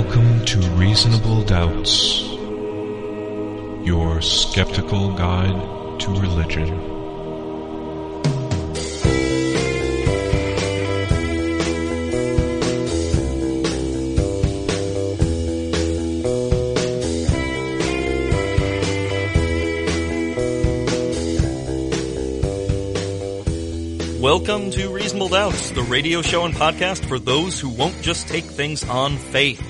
Welcome to Reasonable Doubts, your skeptical guide to religion. Welcome to Reasonable Doubts, the radio show and podcast for those who won't just take things on faith.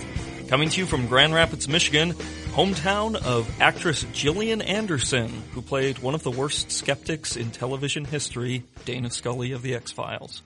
Coming to you from Grand Rapids, Michigan, hometown of actress Gillian Anderson, who played one of the worst skeptics in television history, Dana Scully of The X-Files.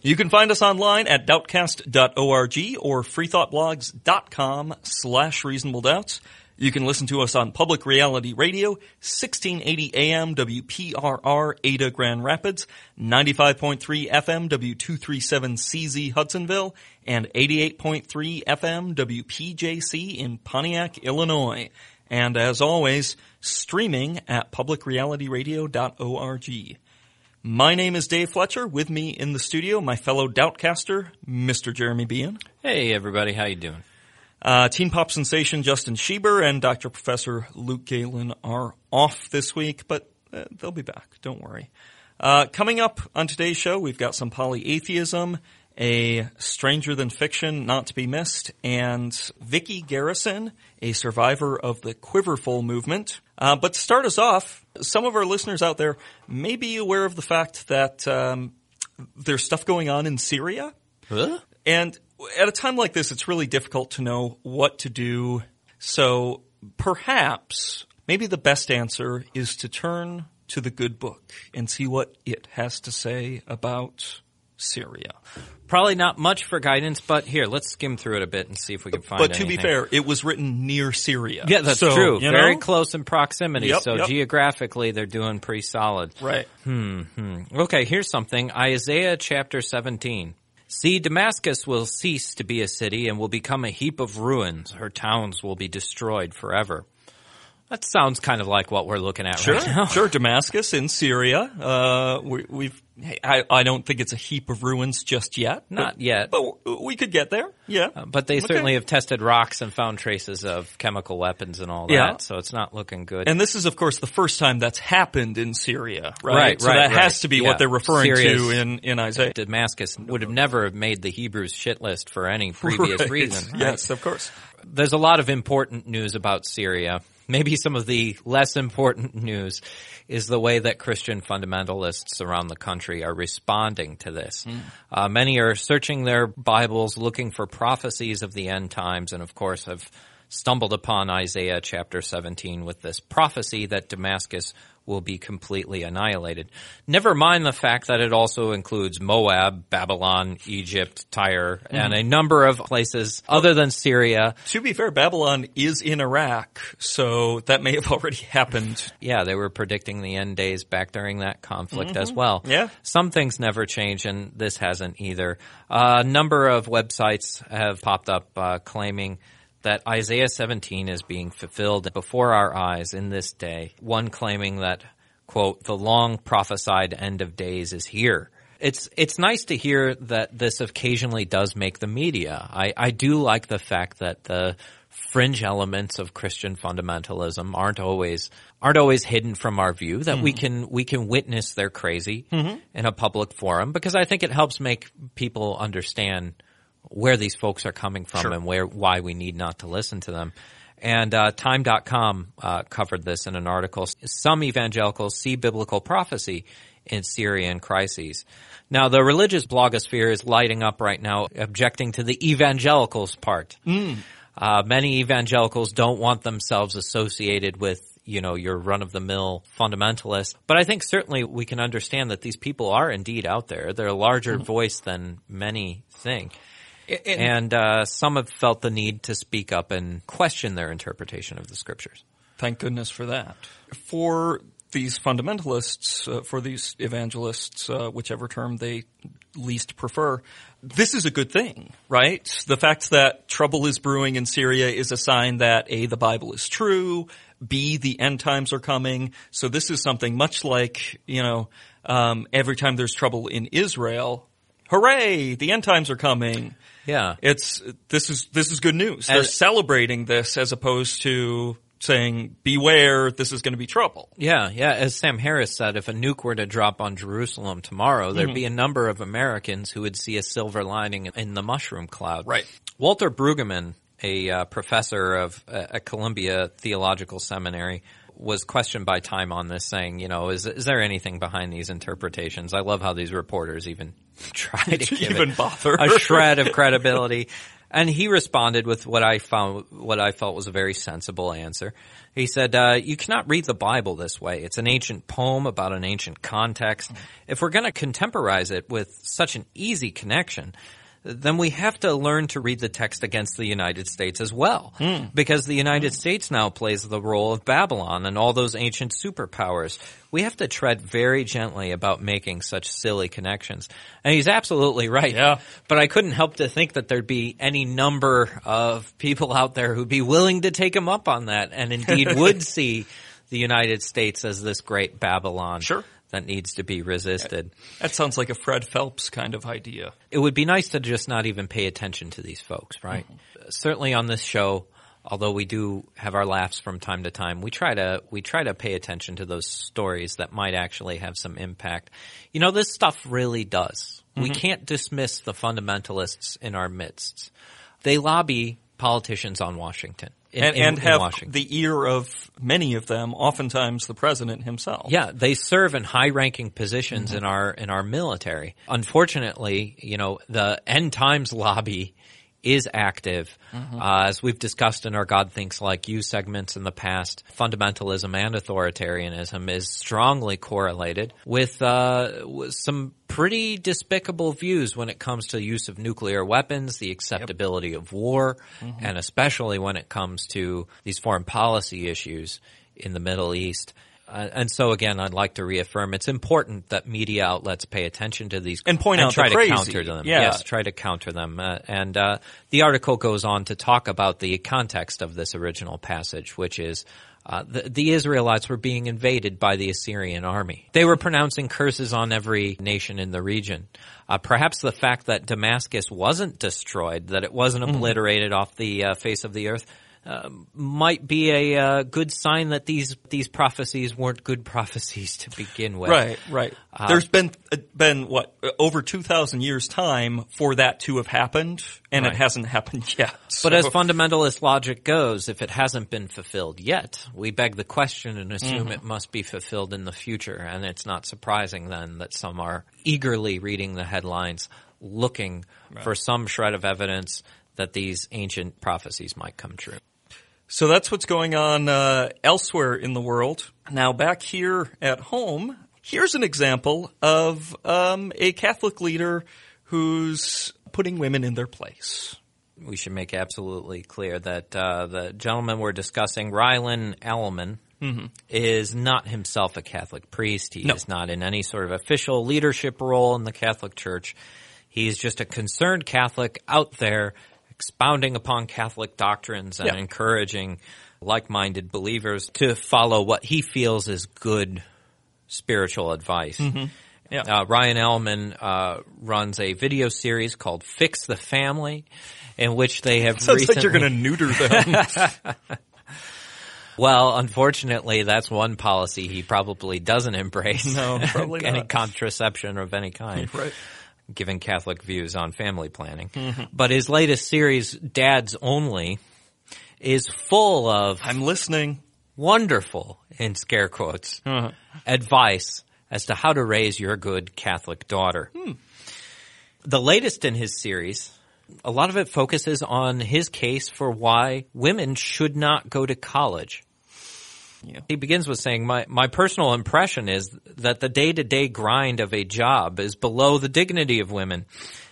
You can find us online at doubtcast.org or freethoughtblogs.com slash reasonable doubts. You can listen to us on Public Reality Radio, 1680 AM WPRR Ada Grand Rapids, 95.3 FM W237CZ Hudsonville, and 88.3 FM WPJC in Pontiac, Illinois. And as always, streaming at publicrealityradio.org. My name is Dave Fletcher. With me in the studio, my fellow Doubtcaster, Mr. Jeremy Beahan. Hey everybody, how you doing? Uh, teen pop sensation Justin Schieber and Dr. Professor Luke Galen are off this week, but uh, they'll be back. Don't worry. Uh, coming up on today's show, we've got some polyatheism, a stranger than fiction not to be missed, and Vyckie Garrison, a survivor of the Quiverful movement. Uh, but to start us off, some of our listeners out there may be aware of the fact that um, there's stuff going on in Syria. Huh? And at a time like this, it's really difficult to know what to do. So perhaps maybe the best answer is to turn to the good book and see what it has to say about Syria. Probably not much for guidance, but here, let's skim through it a bit and see if we can find But to be fair, it was written near Syria. Yeah, that's So, true. Very know? close in proximity, Yep, so yep. geographically they're doing pretty solid. Right. Hmm. Okay, here's something. Isaiah chapter 17. See, Damascus will cease to be a city and will become a heap of ruins. Her towns will be destroyed forever. That sounds kind of like what we're looking at Sure, right now. sure. Damascus in Syria. Uh, we, we've. hey, I, I don't think it's a heap of ruins just yet. Not but, yet. but we could get there. Yeah. But they Okay. certainly have tested rocks and found traces of chemical weapons and all that, Yeah. so it's not looking good. And this is, of course, the first time that's happened in Syria, right? Right, so right, that right. has to be Yeah. what they're referring Syria's- to in, in Isaiah. Damascus would have never have made the Hebrews shit list for any previous reason. Yes, of course. There's a lot of important news about Syria. Maybe some of the less important news is the way that Christian fundamentalists around the country are responding to this. Uh, many are searching their Bibles looking for prophecies of the end times and of course have stumbled upon Isaiah chapter 17 with this prophecy that Damascus will be completely annihilated. Never mind the fact that it also includes Moab, Babylon, Egypt, Tyre, and mm-hmm. a number of places other than Syria. To be fair, Babylon is in Iraq, so that may have already happened. Yeah, they were predicting the end days back during that conflict as mm-hmm. well. Yeah. Some things never change, and this hasn't either. Uh, a number of websites have popped up uh, claiming that Isaiah 17 is being fulfilled before our eyes in this day. One claiming that, quote, the long prophesied end of days is here. It's it's nice to hear that this occasionally does make the media. I, I do like the fact that the fringe elements of Christian fundamentalism aren't always aren't always hidden from our view that we hmm. can we can witness they're crazy mm-hmm. in a public forum because I think it helps make people understand where these folks are coming from and where why we need not to listen to them. And uh, Time.com uh, covered this in an article. Some evangelicals see biblical prophecy in Syrian crises. Now, the religious blogosphere is lighting up right now, objecting to the evangelicals part. Uh, many evangelicals don't want themselves associated with, you know, your run-of-the-mill fundamentalist. But I think certainly we can understand that these people are indeed out there. They're a larger voice than many think. And uh, some have felt the need to speak up and question their interpretation of the scriptures. Thank goodness for that. For these fundamentalists, uh, for these evangelists, uh, whichever term they least prefer, this is a good thing, right? The fact that trouble is brewing in Syria is a sign that A, the Bible is true, B, the end times are coming. So this is something much like, you know, um, every time there's trouble in Israel, hooray, the end times are coming. Yeah. It's this is this is good news. They're celebrating this as opposed to saying, "Beware, this is going to be trouble." Yeah, yeah. As Sam Harris said, if a nuke were to drop on Jerusalem tomorrow, there'd be a number of Americans who would see a silver lining in the mushroom cloud. Right. Walter Brueggemann, a uh, professor of uh, at Columbia Theological Seminary, was questioned by Time on this, saying, "You know, is is there anything behind these interpretations?" I love how these reporters even try to give even bother. a shred of credibility. And he responded with what I found, what I felt was a very sensible answer. He said, uh, "You cannot read the Bible this way. It's an ancient poem about an ancient context. If we're going to contemporize it with such an easy connection." Then we have to learn to read the text against the United States as well. Hmm. Because the United States now plays the role of Babylon and all those ancient superpowers. We have to tread very gently about making such silly connections. And he's absolutely right. Yeah. But I couldn't help to think that there'd be any number of people out there who'd be willing to take him up on that and indeed would see the United States as this great Babylon Sure. That needs to be resisted. That sounds like a Fred Phelps kind of idea. It would be nice to just not even pay attention to these folks, right? Mm-hmm. Certainly on this show, although we do have our laughs from time to time, we try to we try to pay attention to those stories that might actually have some impact. You know, this stuff really does. We mm-hmm. can't dismiss the fundamentalists in our midst. They lobby politicians on Washington. In- And, in- and have Washington. the ear of many of them, oftentimes the president himself. Yeah, they serve in high-ranking positions mm-hmm. in our in our military. Unfortunately, you know, the end times lobby is active. Uh, as we've discussed in our God Thinks Like You segments in the past, fundamentalism and authoritarianism is strongly correlated with, uh, with some pretty despicable views when it comes to use of nuclear weapons, the acceptability of war, and especially when it comes to these foreign policy issues in the Middle East. Uh, and so again, I'd like to reaffirm it's important that media outlets pay attention to these And point out try to crazy. counter them. Yeah. Yes, try to counter them. Uh, and uh, the article goes on to talk about the context of this original passage, which is uh, the, the Israelites were being invaded by the Assyrian army. They were pronouncing curses on every nation in the region. Uh, perhaps the fact that Damascus wasn't destroyed, that it wasn't Mm-hmm. obliterated off the uh, face of the earth, uh, might be a uh, good sign that these these prophecies weren't good prophecies to begin with. Right, right. There's been uh, been what uh, over two thousand years time for that to have happened, and Right. it hasn't happened yet. But as fundamentalist logic goes, if it hasn't been fulfilled yet, we beg the question and assume Mm-hmm. it must be fulfilled in the future. And it's not surprising then that some are eagerly reading the headlines, looking for some shred of evidence that these ancient prophecies might come true. So that's what's going on uh, elsewhere in the world. Now, back here at home, here's an example of um, a Catholic leader who's putting women in their place. we should make absolutely clear that uh, the gentleman we're discussing, Rylan Allman, is not himself a Catholic priest. He Mm-hmm. No. is not in any sort of official leadership role in the Catholic Church. He's just a concerned Catholic out there expounding upon Catholic doctrines and Yeah. encouraging like-minded believers to follow what he feels is good spiritual advice. Mm-hmm. Yeah. Uh, Ryan Ellman uh, runs a video series called "Fix the Family," in which they have Sounds recently. like you're going to neuter them. Well, unfortunately, that's one policy he probably doesn't embrace. No, probably any contraception of any kind. right. Given Catholic views on family planning, Mm-hmm. but his latest series, "Dads Only," is full of I'm listening. wonderful, in scare quotes, Uh-huh. advice as to how to raise your good Catholic daughter. Hmm. The latest in his series, a lot of it focuses on his case for why women should not go to college. Yeah. He begins with saying, my, my personal impression is that the day to day grind of a job is below the dignity of women.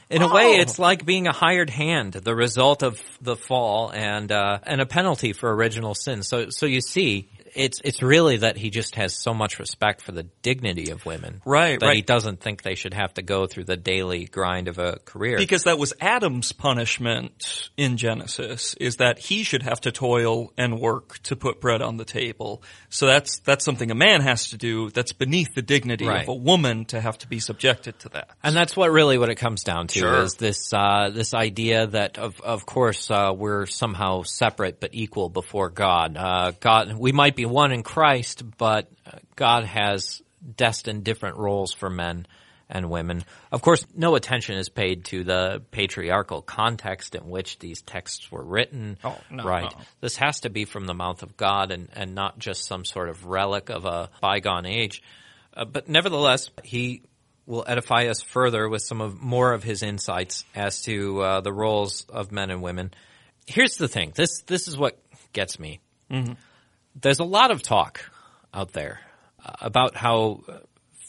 In a way, Oh. it's like being a hired hand, the result of the fall and, uh, and a penalty for original sin. So, so you see, it's it's really that he just has so much respect for the dignity of women, Right, That right. he doesn't think they should have to go through the daily grind of a career. Because that was Adam's punishment in Genesis, is that he should have to toil and work to put bread on the table. So that's, that's something a man has to do that's beneath the dignity Right. of a woman to have to be subjected to that. And that's what really what it comes down to Sure. is this uh, this idea that of of course uh, we're somehow separate but equal before God. Uh, God, we might be one in Christ, but uh, God has destined different roles for men and women. Of course, no attention is paid to the patriarchal context in which these texts were written. Oh, no, right. no. This has to be from the mouth of God and, and not just some sort of relic of a bygone age. Uh, but nevertheless, he will edify us further with some of more of his insights as to uh, the roles of men and women. Here's the thing. This this is what gets me. There's a lot of talk out there uh, about how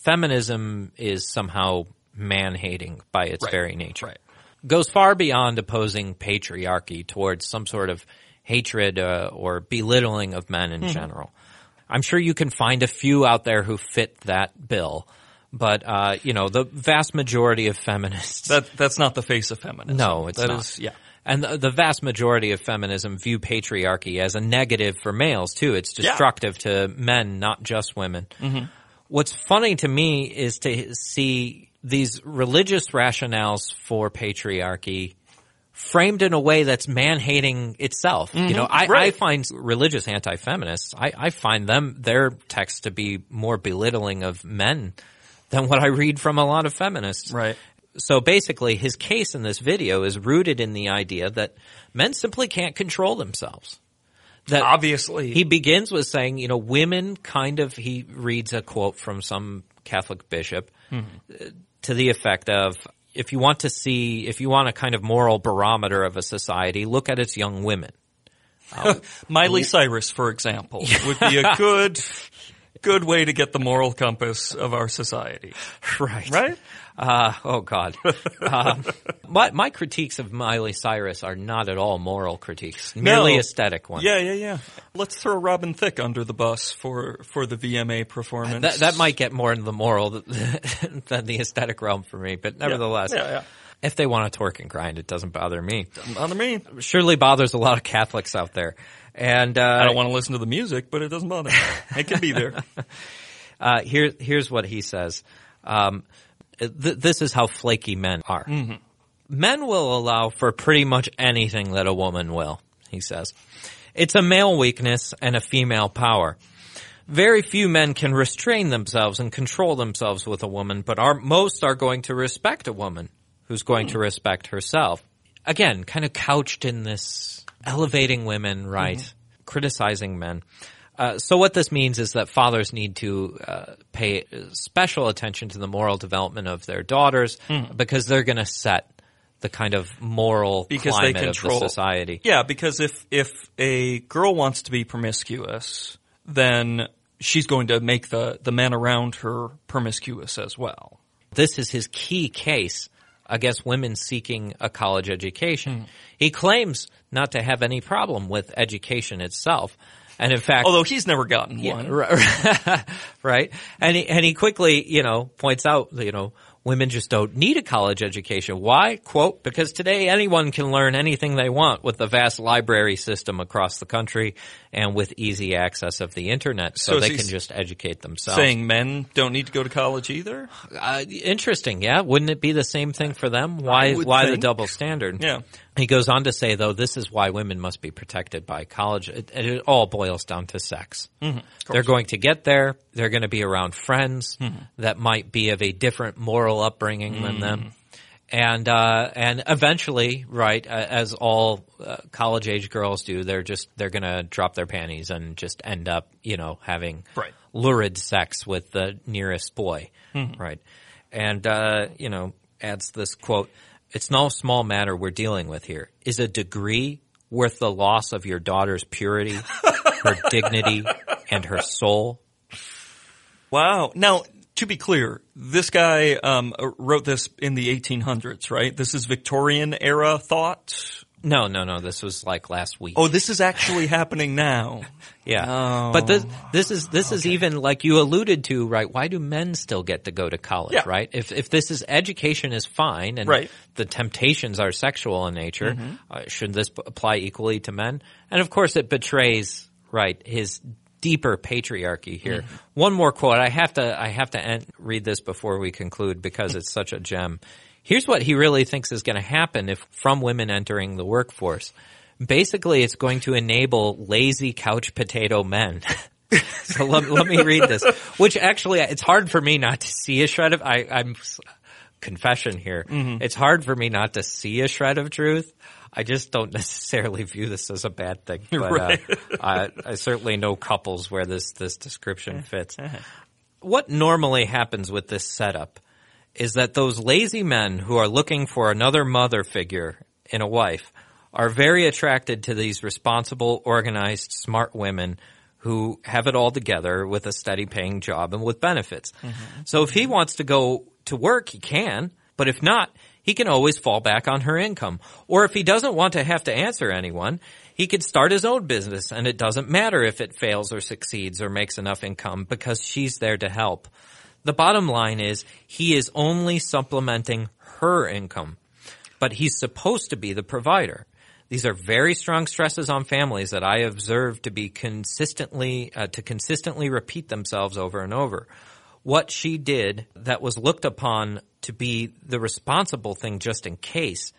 feminism is somehow man hating by its Right. very nature. Right. Goes far beyond opposing patriarchy towards some sort of hatred uh, or belittling of men Mm-hmm. in general. I'm sure you can find a few out there who fit that bill, but uh, you know the vast majority of feminists That, that's not the face of feminism. no, it's That not. is- yeah. And the, the vast majority of feminism view patriarchy as a negative for males too. It's Yeah. destructive to men, not just women. Mm-hmm. What's funny to me is to see these religious rationales for patriarchy framed in a way that's man-hating itself. You mm-hmm. know, I, I find religious anti-feminists, I, I find them, their texts to be more belittling of men than what I read from a lot of feminists Right. So basically his case in this video is rooted in the idea that men simply can't control themselves. That Obviously. he begins with saying, you know, women kind of, he reads a quote from some Catholic bishop uh, to the effect of, if you want to see, if you want a kind of moral barometer of a society, look at its young women. Miley Cyrus, for example, would be a good, good way to get the moral compass of our society. Right. Right? Uh, oh God. um, my, my critiques of Miley Cyrus are not at all moral critiques, merely No. aesthetic ones. Yeah, yeah, yeah. Let's throw Robin Thicke under the bus for, for the VMA performance. That, that might get more into the moral than the aesthetic realm for me, but nevertheless, Yeah, yeah. if they want to twerk and grind, it doesn't bother me. bother me. Surely bothers a lot of Catholics out there. And uh, I don't want to listen to the music, but it doesn't bother me. It can be there. uh, here, here's what he says. Um, th- this is how flaky men are. Mm-hmm. Men will allow for pretty much anything that a woman will, he says. It's a male weakness and a female power. Very few men can restrain themselves and control themselves with a woman, but most are going to respect a woman who's going to respect herself. Again, kind of couched in this elevating women, right? Mm-hmm. Criticizing men. Uh, so what this means is that fathers need to uh, pay special attention to the moral development of their daughters because they're going to set the kind of moral Because they control of the society. Yeah, because if if a girl wants to be promiscuous, then she's going to make the the men around her promiscuous as well. This is his key case against women seeking a college education. Hmm. He claims not to have any problem with education itself. And in fact, Although he's never gotten Yeah, one. right, right. And he, and he quickly, you know, points out, that, you know, women just don't need a college education. Why? Quote, because today anyone can learn anything they want with the vast library system across the country and with easy access of the internet. So, So they can just educate themselves. Saying men don't need to go to college either. Uh, interesting, yeah. Wouldn't it be the same thing for them? Why, why the double standard? Yeah. He goes on to say, though, this is why women must be protected by college. It, it all boils down to sex. Mm-hmm. They're going to get there. They're going to be around friends Mm-hmm. that might be of a different moral upbringing than them. Mm. And, uh, and eventually, right, uh, as all uh, college age girls do, they're just, they're gonna drop their panties and just end up, you know, having Right. lurid sex with the nearest boy, right? And uh, you know, adds this quote: "It's no small matter we're dealing with here. Is a degree worth the loss of your daughter's purity, her dignity, and her soul?" Wow. Now, to be clear, this guy um, wrote this in the 1800s, right? This is Victorian era thought No, no, no. This was like last week. Oh, this is actually happening now. Yeah. Oh. But this this is this is even like you alluded to, right? Why do men still get to go to college, Yeah. right? If if this is education is fine and Right. the temptations are sexual in nature, uh, should this apply equally to men? And of course it betrays right his deeper patriarchy here. One more quote. I have to I have to end, read this before we conclude because it's such a gem. Here's what he really thinks is going to happen if from women entering the workforce. Basically, it's going to enable lazy couch potato men. so let, let me read this, which actually it's hard for me not to see a shred of, I, I'm, confession here. Mm-hmm. It's hard for me not to see a shred of truth. I just don't necessarily view this as a bad thing, but uh, Right. uh, I, I certainly know couples where this, this description eh, fits. Eh. What normally happens with this setup is that those lazy men who are looking for another mother figure in a wife are very attracted to these responsible, organized, smart women who have it all together with a steady paying job and with benefits. Mm-hmm. So if he wants to go to work, he can, but if not, he can always fall back on her income. Or if he doesn't want to have to answer anyone, he could start his own business and it doesn't matter if it fails or succeeds or makes enough income because she's there to help. The bottom line is he is only supplementing her income, but he's supposed to be the provider. These are very strong stresses on families that I observe to be consistently, uh, to consistently repeat themselves over and over. What she did that was looked upon to be the responsible thing just in case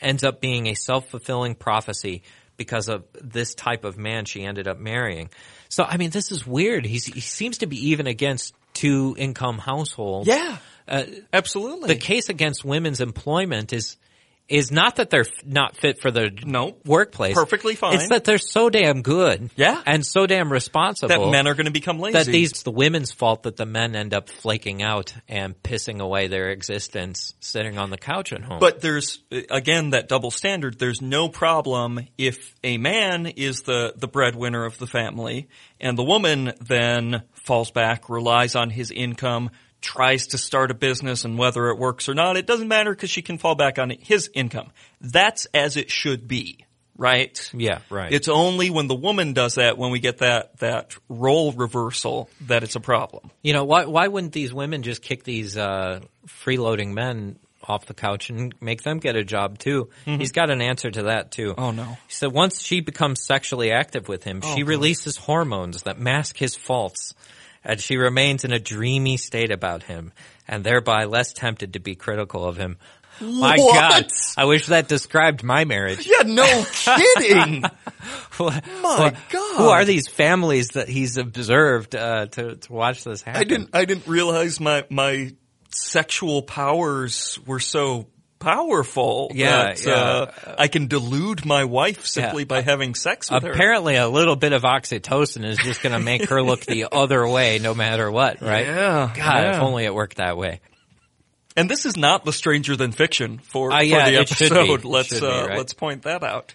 ends up being a self-fulfilling prophecy because of this type of man she ended up marrying. So, I mean, this is weird. He's, he seems to be even against two income households. Yeah. Uh, Absolutely. the case against women's employment is is not that they're f- not fit for the No. workplace. Perfectly fine. It's that they're so damn good. Yeah. And so damn responsible. that men are going to become lazy. that these it's the women's fault that the men end up flaking out and pissing away their existence sitting on the couch at home. But there's again that double standard. There's no problem if a man is the the breadwinner of the family and the woman then falls back, relies on his income, tries to start a business and whether it works or not, it doesn't matter because she can fall back on his income. That's as it should be, right? yeah, right. It's only when the woman does that, when we get that, that role reversal, that it's a problem. You know, why why wouldn't these women just kick these uh, freeloading men off the couch and make them get a job too? He's got an answer to that too. Oh, no. So once she becomes sexually active with him, she releases hormones that mask his faults, and she remains in a dreamy state about him, and thereby less tempted to be critical of him. My What? God, I wish that described my marriage. Yeah, no kidding. My God. who are these families that he's observed uh, to to watch this happen? I didn't. I didn't realize my my sexual powers were so powerful. Yeah, that, yeah. Uh, I can delude my wife simply Yeah. by having sex with her. Apparently, a little bit of oxytocin is just going to make her look the other way, no matter what, right? Yeah, God, if only it worked that way. And this is not the Stranger Than Fiction for, Uh, yeah, for the episode. Let's be, uh, right? let's point that out.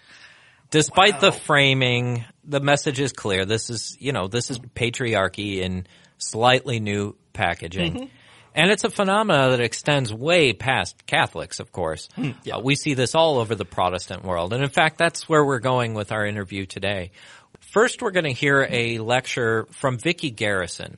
Despite the framing, the message is clear. This is, you know, this is patriarchy in slightly new packaging. Mm-hmm. And it's a phenomena that extends way past Catholics, of course. Hmm, Uh, we see this all over the Protestant world. And in fact, that's where we're going with our interview today. First, we're going to hear a lecture from Vyckie Garrison.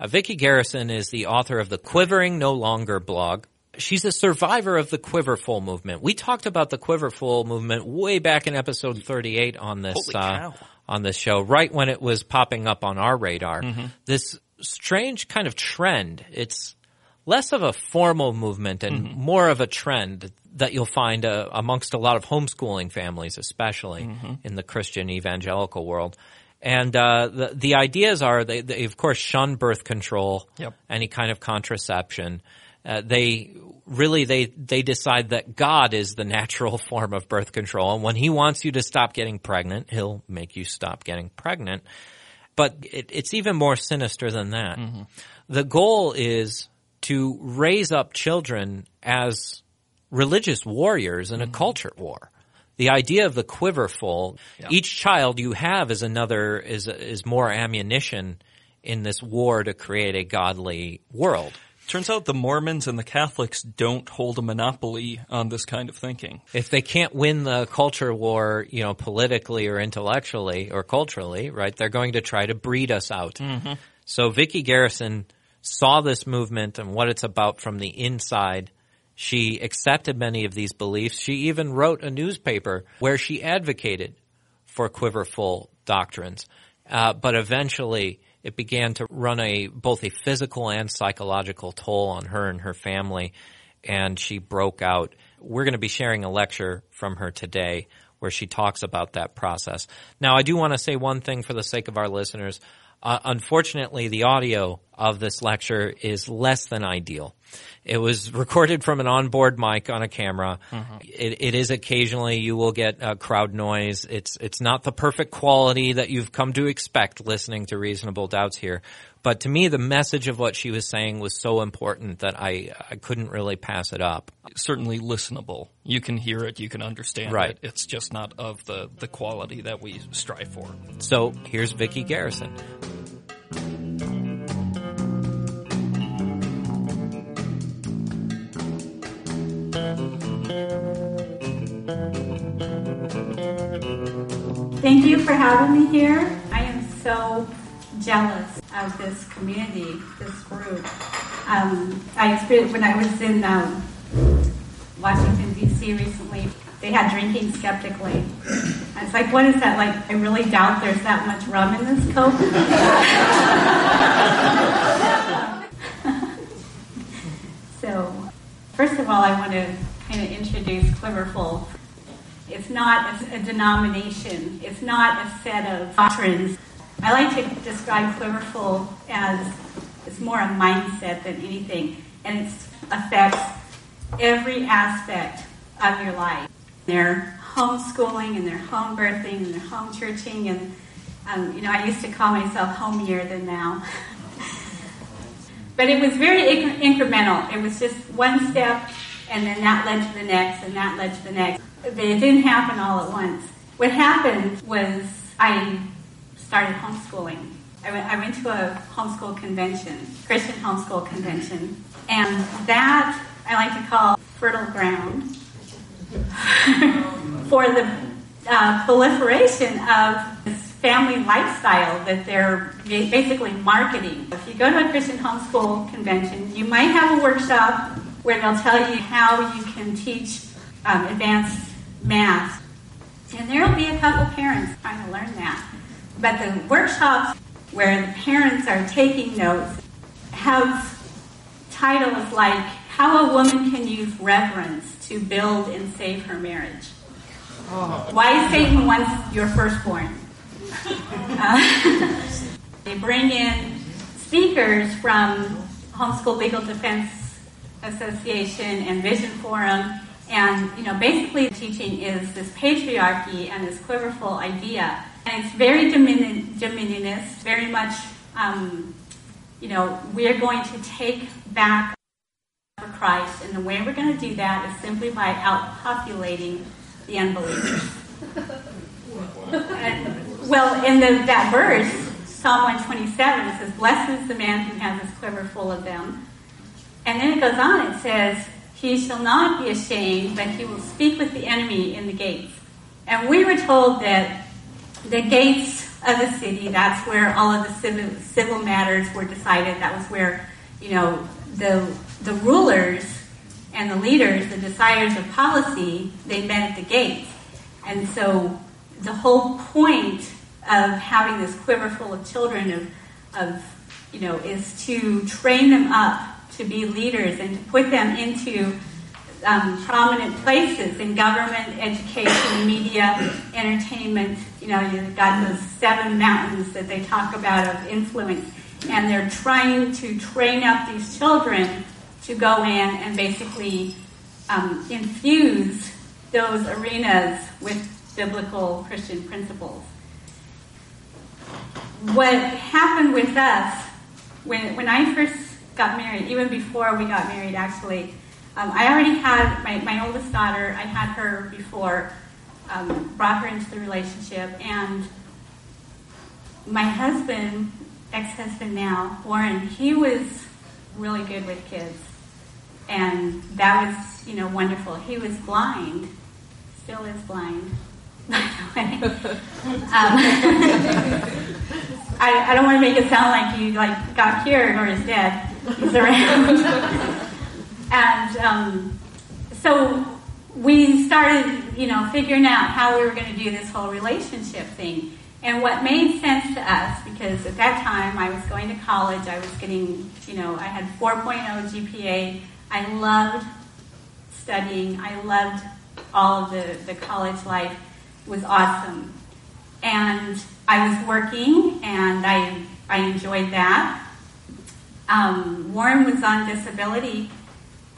Uh, Vyckie Garrison is the author of the Quivering No Longer blog. She's a survivor of the Quiverful movement. We talked about the Quiverful movement way back in episode 38 on this uh, on this show, right when it was popping up on our radar. This strange kind of trend. It's less of a formal movement and more of a trend that you'll find uh, amongst a lot of homeschooling families, especially in the Christian evangelical world. And uh, the the ideas are they, they of course shun birth control, Yep. any kind of contraception. Uh, they really they they decide that God is the natural form of birth control, and when He wants you to stop getting pregnant, He'll make you stop getting pregnant. But it, it's even more sinister than that. The goal is to raise up children as religious warriors in a culture war. The idea of the quiverful, each child you have is another, is, is more ammunition in this war to create a godly world. Turns out the Mormons and the Catholics don't hold a monopoly on this kind of thinking. If they can't win the culture war, you know, politically or intellectually or culturally, right, they're going to try to breed us out. Mm-hmm. So Vyckie Garrison saw this movement and what it's about from the inside. She accepted many of these beliefs. She even wrote a newspaper where she advocated for quiverful doctrines. Uh, but eventually, it began to run a both a physical and psychological toll on her and her family, and she broke out. We're going to be sharing a lecture from her today where she talks about that process. Now, I do want to say one thing for the sake of our listeners. Uh, unfortunately, the audio of this lecture is less than ideal. It was recorded from an onboard mic on a camera. Mm-hmm. It, it is occasionally you will get uh, crowd noise. It's it's not the perfect quality that you've come to expect listening to Reasonable Doubts here. But to me, the message of what she was saying was so important that I I couldn't really pass it up. Certainly listenable. You can hear it. You can understand right. it. It's just not of the the quality that we strive for. So here's Vyckie Garrison. Thank you for having me here. I am so jealous of this community, this group. Um, I experienced when I was in um, Washington D.C. recently. They had drinking skeptically. it's like, what is that? Like, I really doubt there's that much rum in this Coke. so, first of all, I want to kind of introduce Quiverful. It's not a denomination. It's not a set of doctrines. I like to describe Quiverful as it's more a mindset than anything, and it affects every aspect of your life. Their homeschooling and their home birthing and their home churching, and um, you know, I used to call myself homier than now. but it was very inc- incremental. It was just one step and then that led to the next, and that led to the next. But It didn't happen all at once. What happened was I started homeschooling. I went, I went to a homeschool convention, Christian homeschool convention, and that I like to call fertile ground for the uh, proliferation of this family lifestyle that they're basically marketing. If you go to a Christian homeschool convention, you might have a workshop where they'll tell you how you can teach um, advanced math. And there will be a couple parents trying to learn that. But the workshops where the parents are taking notes have titles like How a Woman Can Use Reverence to Build and Save Her Marriage. Oh. Why Satan wants your firstborn. Uh, they bring in speakers from Homeschool Legal Defense Association and Vision Forum. And, you know, basically the teaching is this patriarchy and this quiverful idea. And it's very dominion, dominionist, very much, um, you know, we're going to take back for Christ. And the way we're going to do that is simply by outpopulating the unbelievers. and, well, in the, that verse, Psalm 127, it says, Blessed is the man who has his quiver full of them. And then it goes on, it says, He shall not be ashamed, but he will speak with the enemy in the gates. And we were told that the gates of the city, that's where all of the civil, civil matters were decided. That was where, you know, the, the rulers and the leaders, the deciders of policy, they met at the gates. And so the whole point of having this quiver full of children of, of you know, is to train them up to be leaders and to put them into um, prominent places in government, education, media, entertainment. You know, you've got those seven mountains that they talk about of influence. And they're trying to train up these children to go in and basically um, infuse those arenas with biblical Christian principles. What happened with us when, when I first got married, even before we got married, actually. Um, I already had my, my oldest daughter, I had her before, um, brought her into the relationship, and my husband, ex husband now, Warren, he was really good with kids. And that was, you know, wonderful. He was blind, still is blind, by the way. Um, I, I don't want to make it sound like he like got cured or is dead. He's around. and um, so we started, you know, figuring out how we were going to do this whole relationship thing. And what made sense to us, because at that time I was going to college, I was getting, you know, I had 4.0 GPA. I loved studying. I loved all of the, the college life. It was awesome. And I was working, and I, I enjoyed that. Um, Warren was on disability,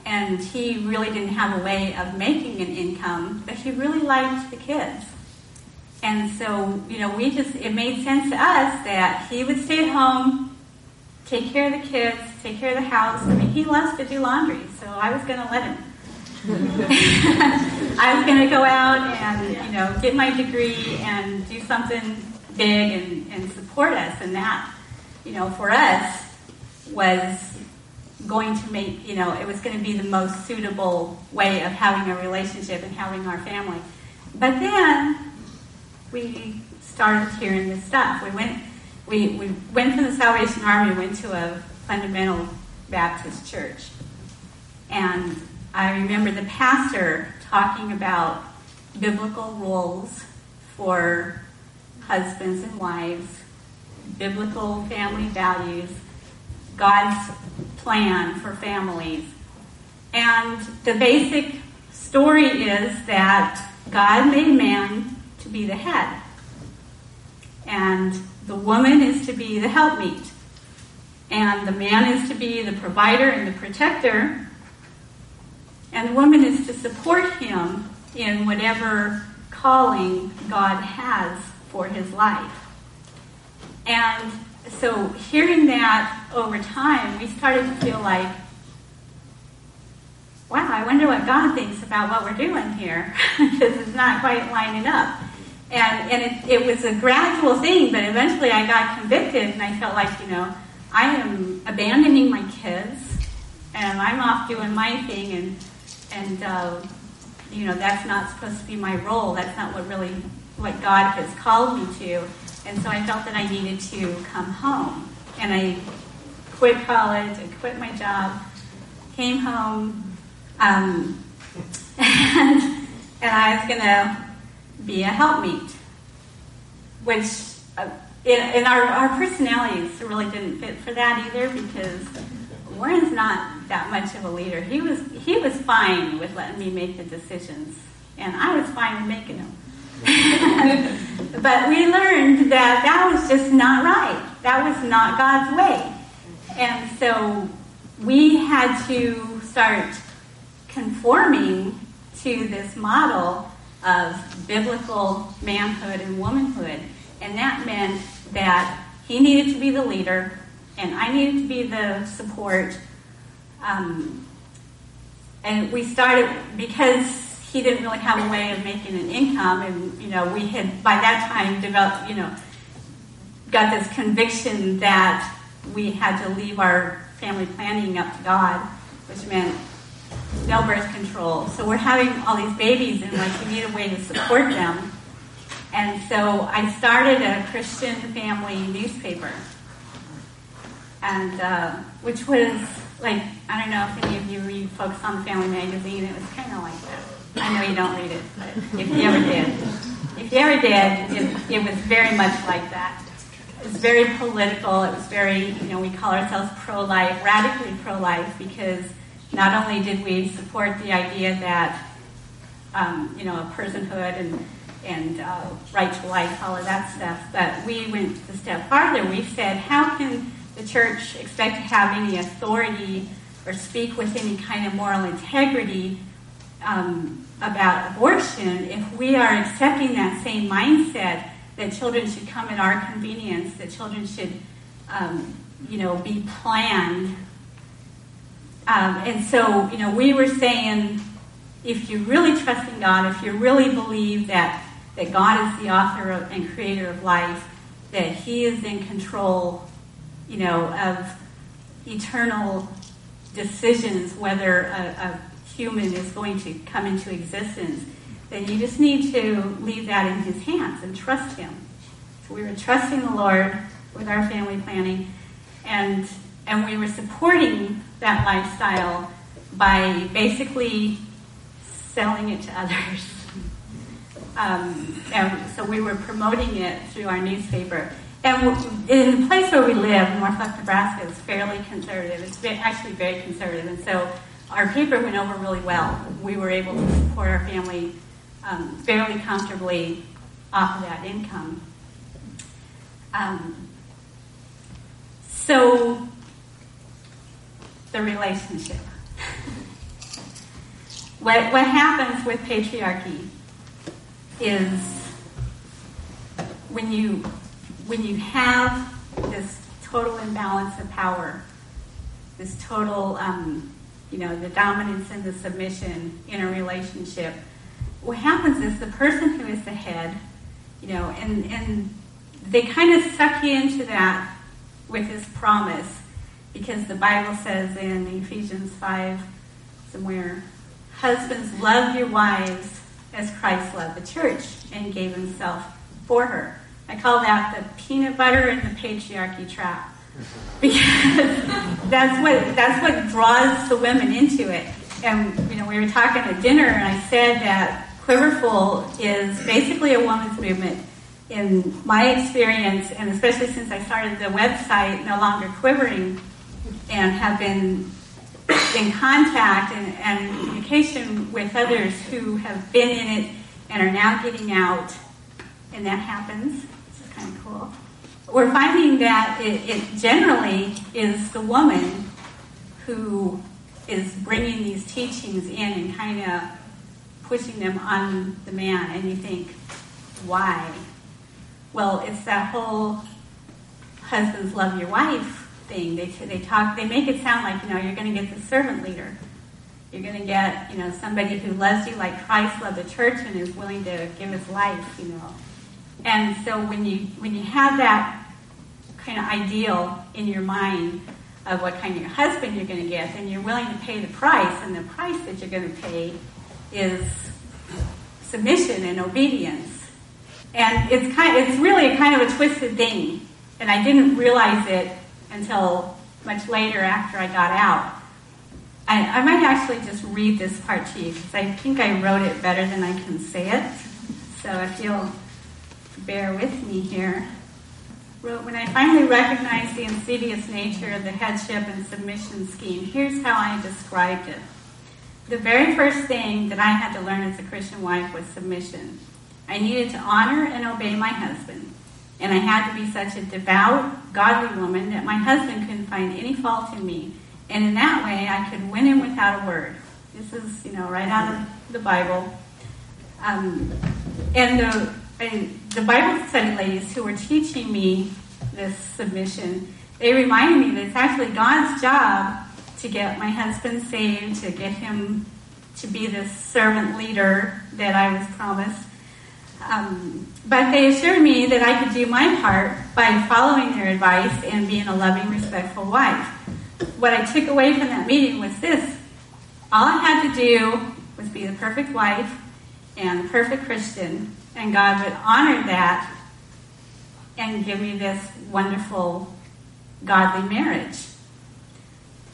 and he really didn't have a way of making an income, but he really liked the kids. And so, you know, we just, it made sense to us that he would stay at home, take care of the kids, take care of the house. I mean, he loves to do laundry, so I was going to let him. I was going to go out and, you know, get my degree and do something big and, and support us. And that, you know, for us was going to make, you know, it was going to be the most suitable way of having a relationship and having our family. But then we started hearing this stuff. We went, we, we went from the Salvation Army, went to a fundamental Baptist church. And I remember the pastor talking about biblical roles for husbands and wives, biblical family values, God's plan for families. And the basic story is that God made man to be the head, and the woman is to be the helpmeet, and the man is to be the provider and the protector, and the woman is to support him in whatever calling God has for his life. And so hearing that over time, we started to feel like, wow, I wonder what God thinks about what we're doing here, because it's not quite lining up. And, and it, it was a gradual thing, but eventually I got convicted and I felt like, you know, I am abandoning my kids and I'm off doing my thing and, and, uh, you know, that's not supposed to be my role. That's not what really, what God has called me to. And so I felt that I needed to come home. And I quit college, I quit my job, came home, um, and, and I was going to be a helpmeet, which uh, in, in our, our personalities really didn't fit for that either because Warren's not that much of a leader. He was he was fine with letting me make the decisions, and I was fine with making them. but we learned that that was just not right. That was not God's way. And so we had to start conforming to this model of biblical manhood and womanhood. And that meant that he needed to be the leader and I needed to be the support. Um, and we started because he didn't really have a way of making an income, and you know we had by that time developed, you know, got this conviction that we had to leave our family planning up to God, which meant no birth control. So we're having all these babies, and like we need a way to support them. And so I started a Christian family newspaper, and uh, which was like I don't know if any of you read Focus on Family magazine. It was kind of like that. I know you don't read it, but if you ever did, if you ever did, it, it was very much like that. It was very political. It was very, you know, we call ourselves pro-life, radically pro-life, because not only did we support the idea that, um, you know, a personhood and and uh, right to life, all of that stuff, but we went a step farther. We said, how can the church expect to have any authority or speak with any kind of moral integrity um, about abortion if we are accepting that same mindset that children should come at our convenience, that children should, um, you know, be planned. Um, and so, you know, we were saying, if you're really trust in God, if you really believe that that God is the author of, and creator of life, that He is in control, you know, of eternal decisions whether a, a human is going to come into existence, then you just need to leave that in His hands and trust Him. So we were trusting the Lord with our family planning, and and we were supporting that lifestyle by basically selling it to others. Um, and so we were promoting it through our newspaper. And in the place where we live, Norfolk, Nebraska, is fairly conservative. It's actually very conservative. And so our paper went over really well. We were able to support our family um, fairly comfortably off of that income. Um, so the relationship. what, what happens with patriarchy is when you when you have this total imbalance of power, this total um, you know the dominance and the submission in a relationship, what happens is the person who is the head, you know, and and they kind of suck you into that with this promise because the Bible says in Ephesians 5 somewhere, husbands, love your wives as Christ loved the church and gave himself for her. I call that the peanut butter and the patriarchy trap. Because that's what that's what draws the women into it. And you know, we were talking at dinner and I said that Quiverful is basically a woman's movement in my experience, and especially since I started the website, no longer quivering, and have been in contact and, and communication with others who have been in it and are now getting out, and that happens, is kind of cool. We're finding that it, it generally is the woman who is bringing these teachings in and kind of pushing them on the man, and you think, why? Well, it's that whole husbands love your wife thing. They, they talk, they make it sound like, you know, you're going to get the servant leader. You're going to get, you know, somebody who loves you like Christ loved the church and is willing to give his life, you know. And so when you when you have that kind of ideal in your mind of what kind of husband you're going to get, and you're willing to pay the price, and the price that you're going to pay is submission and obedience. And it's kind it's really a kind of a twisted thing. And I didn't realize it until much later after I got out. I, I might actually just read this part to you because I think I wrote it better than I can say it. So if you'll bear with me here. Wrote, when I finally recognized the insidious nature of the headship and submission scheme, here's how I described it. The very first thing that I had to learn as a Christian wife was submission. I needed to honor and obey my husband. And I had to be such a devout, godly woman that my husband couldn't find any fault in me. And in that way, I could win him without a word. This is, you know, right out of the Bible. Um, and the, and the Bible study ladies who were teaching me this submission, they reminded me that it's actually God's job to get my husband saved, to get him to be this servant leader that I was promised. Um, but they assured me that I could do my part by following their advice and being a loving, respectful wife. What I took away from that meeting was this all I had to do was be the perfect wife and the perfect Christian, and God would honor that and give me this wonderful, godly marriage.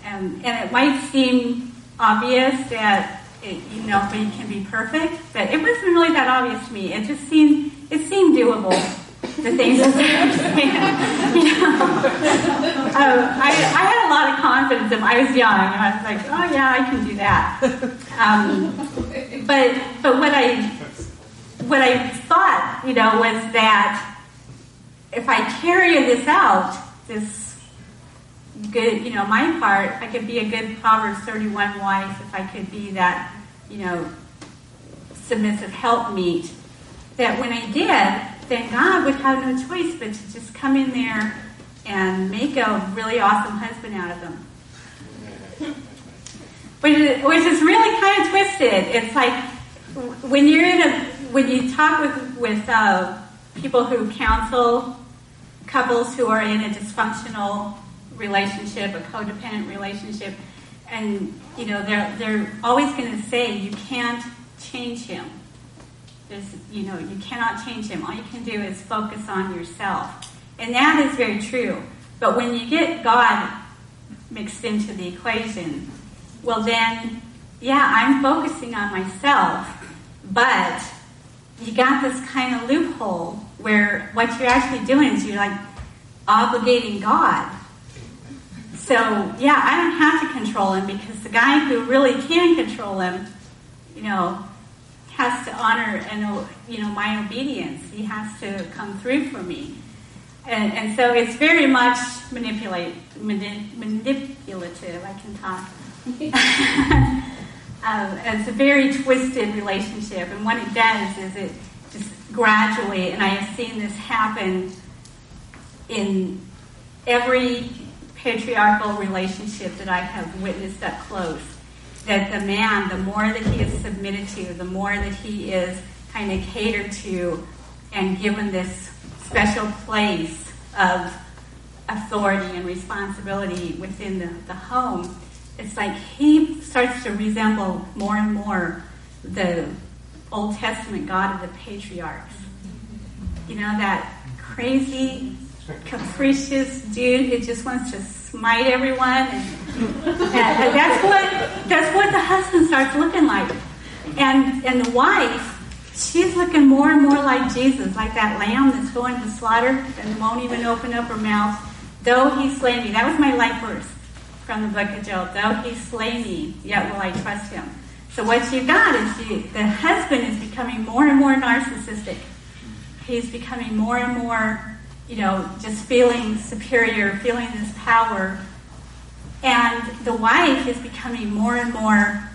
And, and it might seem obvious that it, you know, we can be perfect, but it wasn't really that obvious to me. It just seemed, it seemed doable. The things that you know, uh, I, I had a lot of confidence. If I was young, I was like, "Oh yeah, I can do that." Um, but but what I what I thought, you know, was that if I carry this out, this good, you know, my part, I could be a good Proverbs 31 wife if I could be that you know, submissive helpmeet, that when I did, then God would have no choice but to just come in there and make a really awesome husband out of them. Which is, which is really kind of twisted. It's like when you're in a when you talk with with uh, people who counsel couples who are in a dysfunctional relationship, a codependent relationship, and you know they're they're always going to say you can't change him. There's you know you cannot change him. All you can do is focus on yourself, and that is very true. But when you get God mixed into the equation, well then, yeah, I'm focusing on myself, but you got this kind of loophole where what you're actually doing is you're like obligating God so, yeah, I don't have to control him because the guy who really can control him, you know, has to honor and you know my obedience. He has to come through for me, and, and so it's very much manipulate mani- manipulative. I can talk. um, it's a very twisted relationship, and what it does is it just gradually, and I have seen this happen in every patriarchal relationship that I have witnessed up close. That the man, the more that he is submitted to, the more that he is kind of catered to and given this special place of authority and responsibility within the, the home, it's like he starts to resemble more and more the Old Testament God of the patriarchs. You know, that crazy capricious dude who just wants to smite everyone. And, that's what that's what the husband starts looking like. And and the wife, she's looking more and more like Jesus, like that lamb that's going to slaughter and won't even open up her mouth. Though he slay me. That was my life verse from the book of Job. Though he slay me, yet will I trust him. So what you've got is you, the husband is becoming more and more narcissistic. He's becoming more and more you know, just feeling superior, feeling this power. And the wife is becoming more and more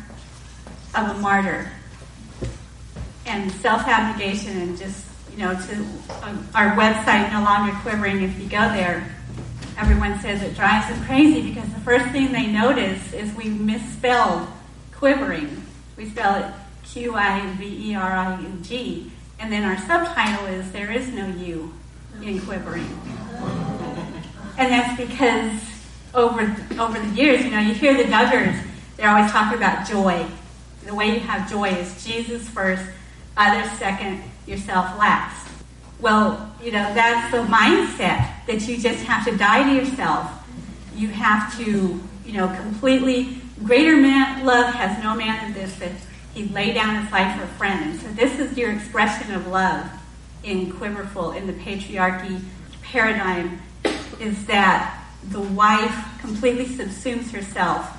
of a martyr and self abnegation and just, you know, to um, our website, No Longer Quivering, if you go there, everyone says it drives them crazy because the first thing they notice is we misspelled quivering. We spell it Q I V E R I N G. And then our subtitle is There is no you in quivering. And that's because over over the years, you know, you hear the Duggars, they're always talking about joy. The way you have joy is Jesus first, others second, yourself last. Well, you know, that's the mindset that you just have to die to yourself. You have to, you know, completely greater man love has no man than this that he lay down his life for a friend. And so this is your expression of love in Quiverful, in the patriarchy paradigm, is that the wife completely subsumes herself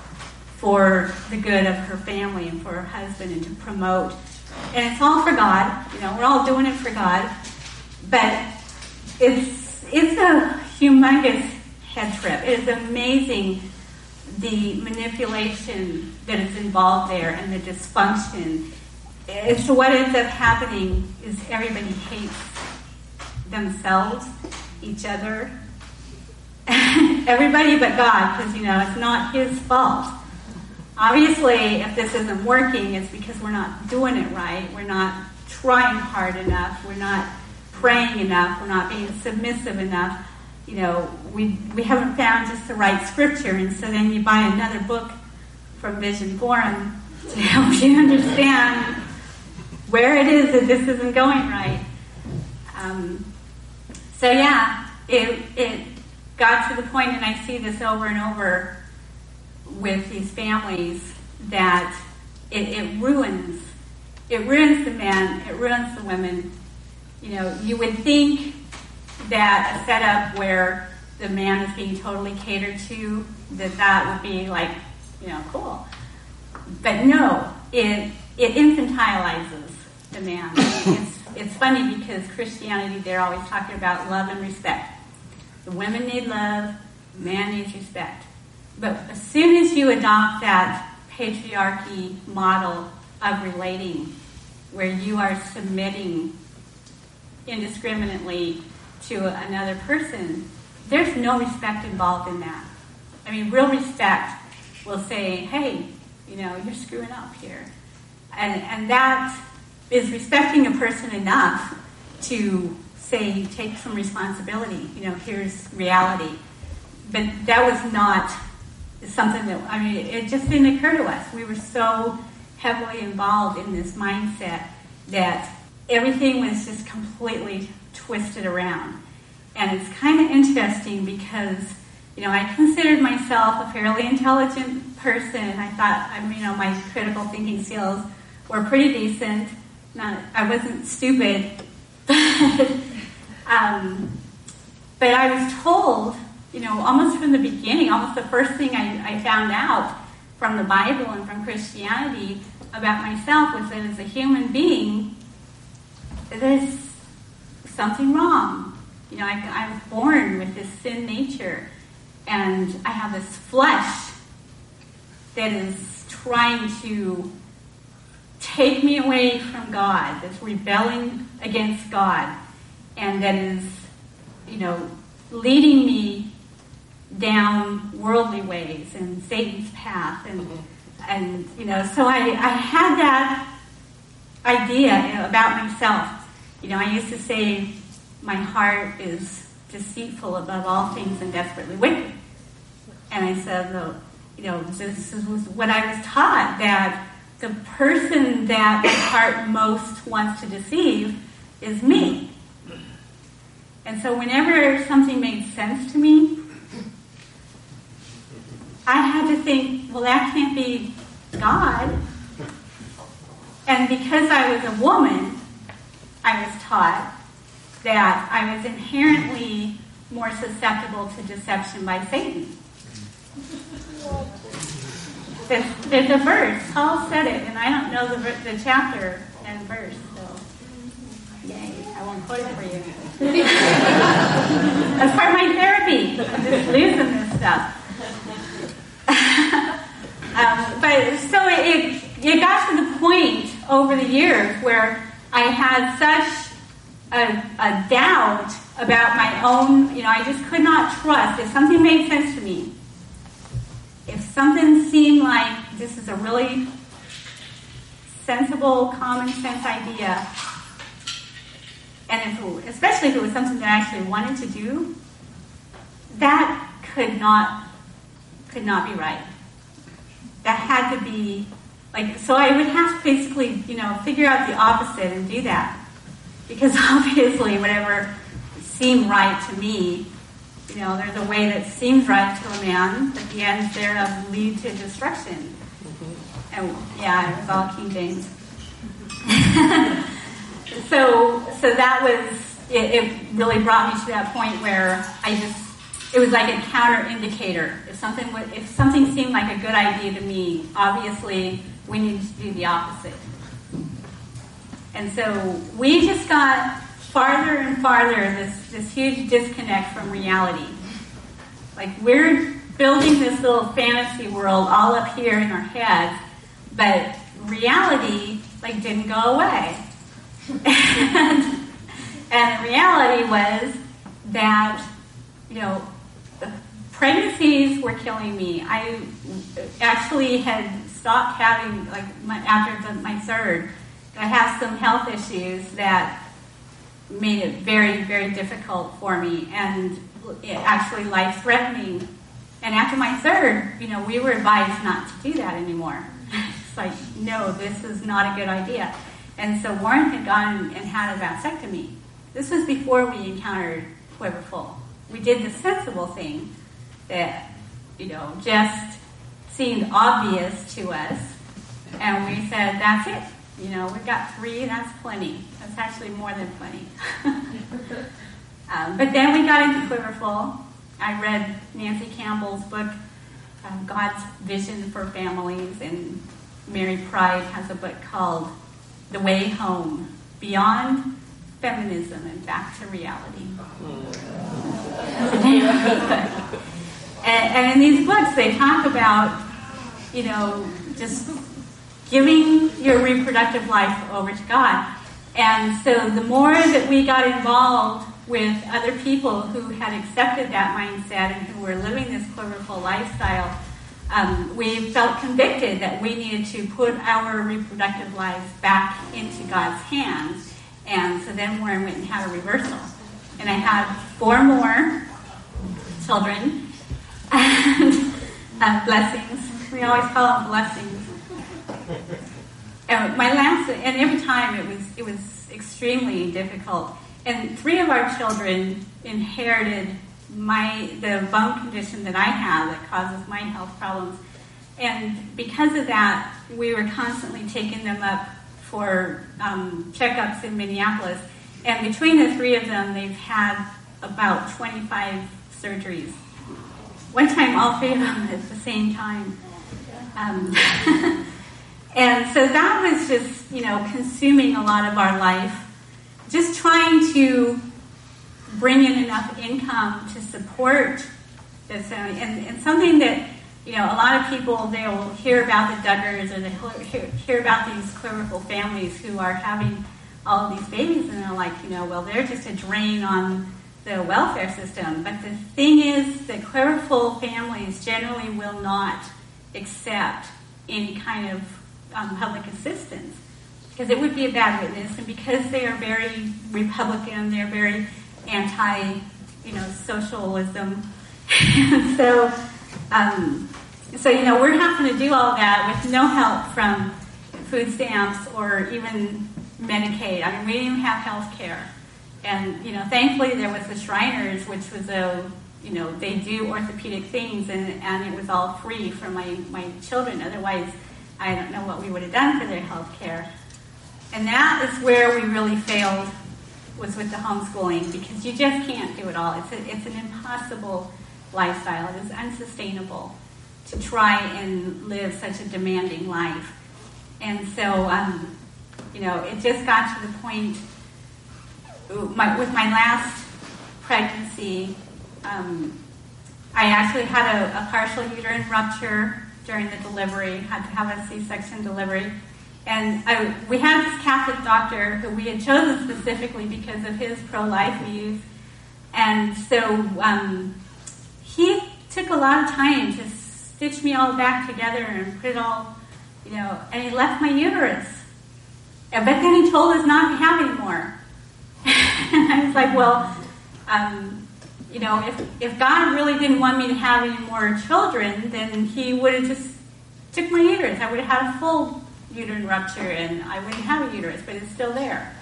for the good of her family and for her husband and to promote. And it's all for God. You know, we're all doing it for God. But it's it's a humongous head trip. It is amazing the manipulation that is involved there and the dysfunction and so what ends up happening is everybody hates themselves, each other, everybody but God, because you know it's not His fault. Obviously, if this isn't working, it's because we're not doing it right. We're not trying hard enough. We're not praying enough. We're not being submissive enough. You know, we we haven't found just the right scripture, and so then you buy another book from Vision Forum to help you understand where it is that this isn't going right. Um, so yeah, it it got to the point, and I see this over and over with these families that it, it ruins it ruins the men, it ruins the women. You know, you would think that a setup where the man is being totally catered to, that that would be like, you know, cool. But no, it it infantilizes the man. it's, it's funny because Christianity, they're always talking about love and respect. The women need love, man needs respect. But as soon as you adopt that patriarchy model of relating, where you are submitting indiscriminately to another person, there's no respect involved in that. I mean, real respect will say, hey, you know, you're screwing up here. And, and that is respecting a person enough to say, take some responsibility. You know, here's reality. But that was not something that, I mean, it just didn't occur to us. We were so heavily involved in this mindset that everything was just completely twisted around. And it's kind of interesting because, you know, I considered myself a fairly intelligent person. I thought, I mean, you know, my critical thinking skills were pretty decent. Not, I wasn't stupid, but, um, but I was told, you know, almost from the beginning, almost the first thing I, I found out from the Bible and from Christianity about myself was that as a human being, there's something wrong. You know, I, was born with this sin nature, and I have this flesh that is trying to take me away from God, that's rebelling against God, and that is, you know, leading me down worldly ways and Satan's path, and and you know, so I I had that idea you know, about myself. You know, I used to say my heart is deceitful above all things and desperately wicked, and I said, you know, this was what I was taught that the person that the heart most wants to deceive is me. And so whenever something made sense to me, I had to think, well, that can't be God. And because I was a woman, I was taught that I was inherently more susceptible to deception by Satan. There's, there's a verse. Paul said it, and I don't know the, the chapter and verse, so yay, I won't quote it for you. That's part of my therapy. I'm just losing this stuff. um, but so it, it got to the point over the years where I had such a, a doubt about my own, you know, I just could not trust. If something made sense to me, if something seemed like this is a really sensible, common sense idea, and if especially if it was something that I actually wanted to do, that could not could not be right. That had to be like so. I would have to basically, you know, figure out the opposite and do that because obviously, whatever seemed right to me you know, there's a way that seems right to a man, but the ends thereof lead to destruction. Mm-hmm. And yeah, it was all King James. so, so that was it, it. Really brought me to that point where I just it was like a counter indicator. If something would, if something seemed like a good idea to me, obviously we need to do the opposite. And so we just got farther and farther this, this huge disconnect from reality. Like we're building this little fantasy world all up here in our heads, but reality like didn't go away. and, and reality was that, you know, the pregnancies were killing me. I actually had stopped having, like, my, after the, my third, I have some health issues that made it very, very difficult for me and it actually life threatening. And after my third, you know, we were advised not to do that anymore. it's like, no, this is not a good idea. And so Warren had gone and had a vasectomy. This was before we encountered Quiverful. We did the sensible thing that, you know, just seemed obvious to us. And we said, that's it. You know, we've got three, that's plenty. That's actually more than plenty. um, but then we got into Quiverful. I read Nancy Campbell's book, um, God's Vision for Families, and Mary Pride has a book called The Way Home Beyond Feminism and Back to Reality. and, and in these books, they talk about, you know, just giving your reproductive life over to God. And so the more that we got involved with other people who had accepted that mindset and who were living this quiverful lifestyle, um, we felt convicted that we needed to put our reproductive lives back into God's hands. And so then Warren went and had a reversal. And I had four more children. And uh, blessings. We always call them blessings. And my last, and every time it was it was extremely difficult. And three of our children inherited my the bone condition that I have that causes my health problems. And because of that, we were constantly taking them up for um, checkups in Minneapolis. And between the three of them, they've had about 25 surgeries. One time, all three of them at the same time. Um, and so that was just, you know, consuming a lot of our life. Just trying to bring in enough income to support this. And, and something that, you know, a lot of people, they'll hear about the Duggars or they hear, hear about these clerical families who are having all of these babies and they're like, you know, well, they're just a drain on the welfare system. But the thing is that clerical families generally will not accept any kind of um, public assistance because it would be a bad witness, and because they are very Republican, they're very anti, you know, socialism. so, um, so you know, we're having to do all that with no help from food stamps or even Medicaid. I mean, we didn't have health care. And, you know, thankfully there was the Shriners, which was a, you know, they do orthopedic things, and, and it was all free for my, my children. Otherwise, I don't know what we would have done for their health care. And that is where we really failed, was with the homeschooling, because you just can't do it all. It's, a, it's an impossible lifestyle. It is unsustainable to try and live such a demanding life. And so, um, you know, it just got to the point my, with my last pregnancy, um, I actually had a, a, partial uterine rupture during the delivery, had to have a C-section delivery. And I, we had this Catholic doctor who we had chosen specifically because of his pro-life views. And so um, he took a lot of time to stitch me all back together and put it all, you know, and he left my uterus. But then he told us not to have any more. and I was like, well, um, you know, if, if God really didn't want me to have any more children, then he would have just took my uterus. I would have had a full uterine rupture and I wouldn't have a uterus, but it's still there.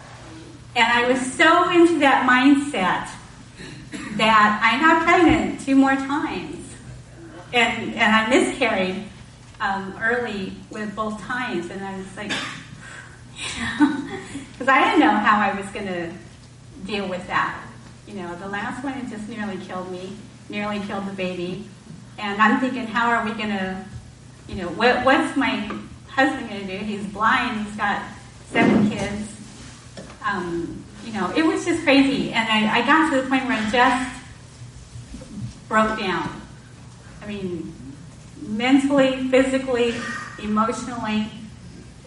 And I was so into that mindset that I got pregnant two more times. And, and I miscarried um, early with both times. And I was like, because I didn't know how I was going to deal with that. You know, the last one it just nearly killed me, nearly killed the baby, and I'm thinking, how are we going to, you know, what, what's my husband going to do? He's blind. He's got seven kids. Um, you know, it was just crazy, and I, I got to the point where I just broke down. I mean, mentally, physically, emotionally,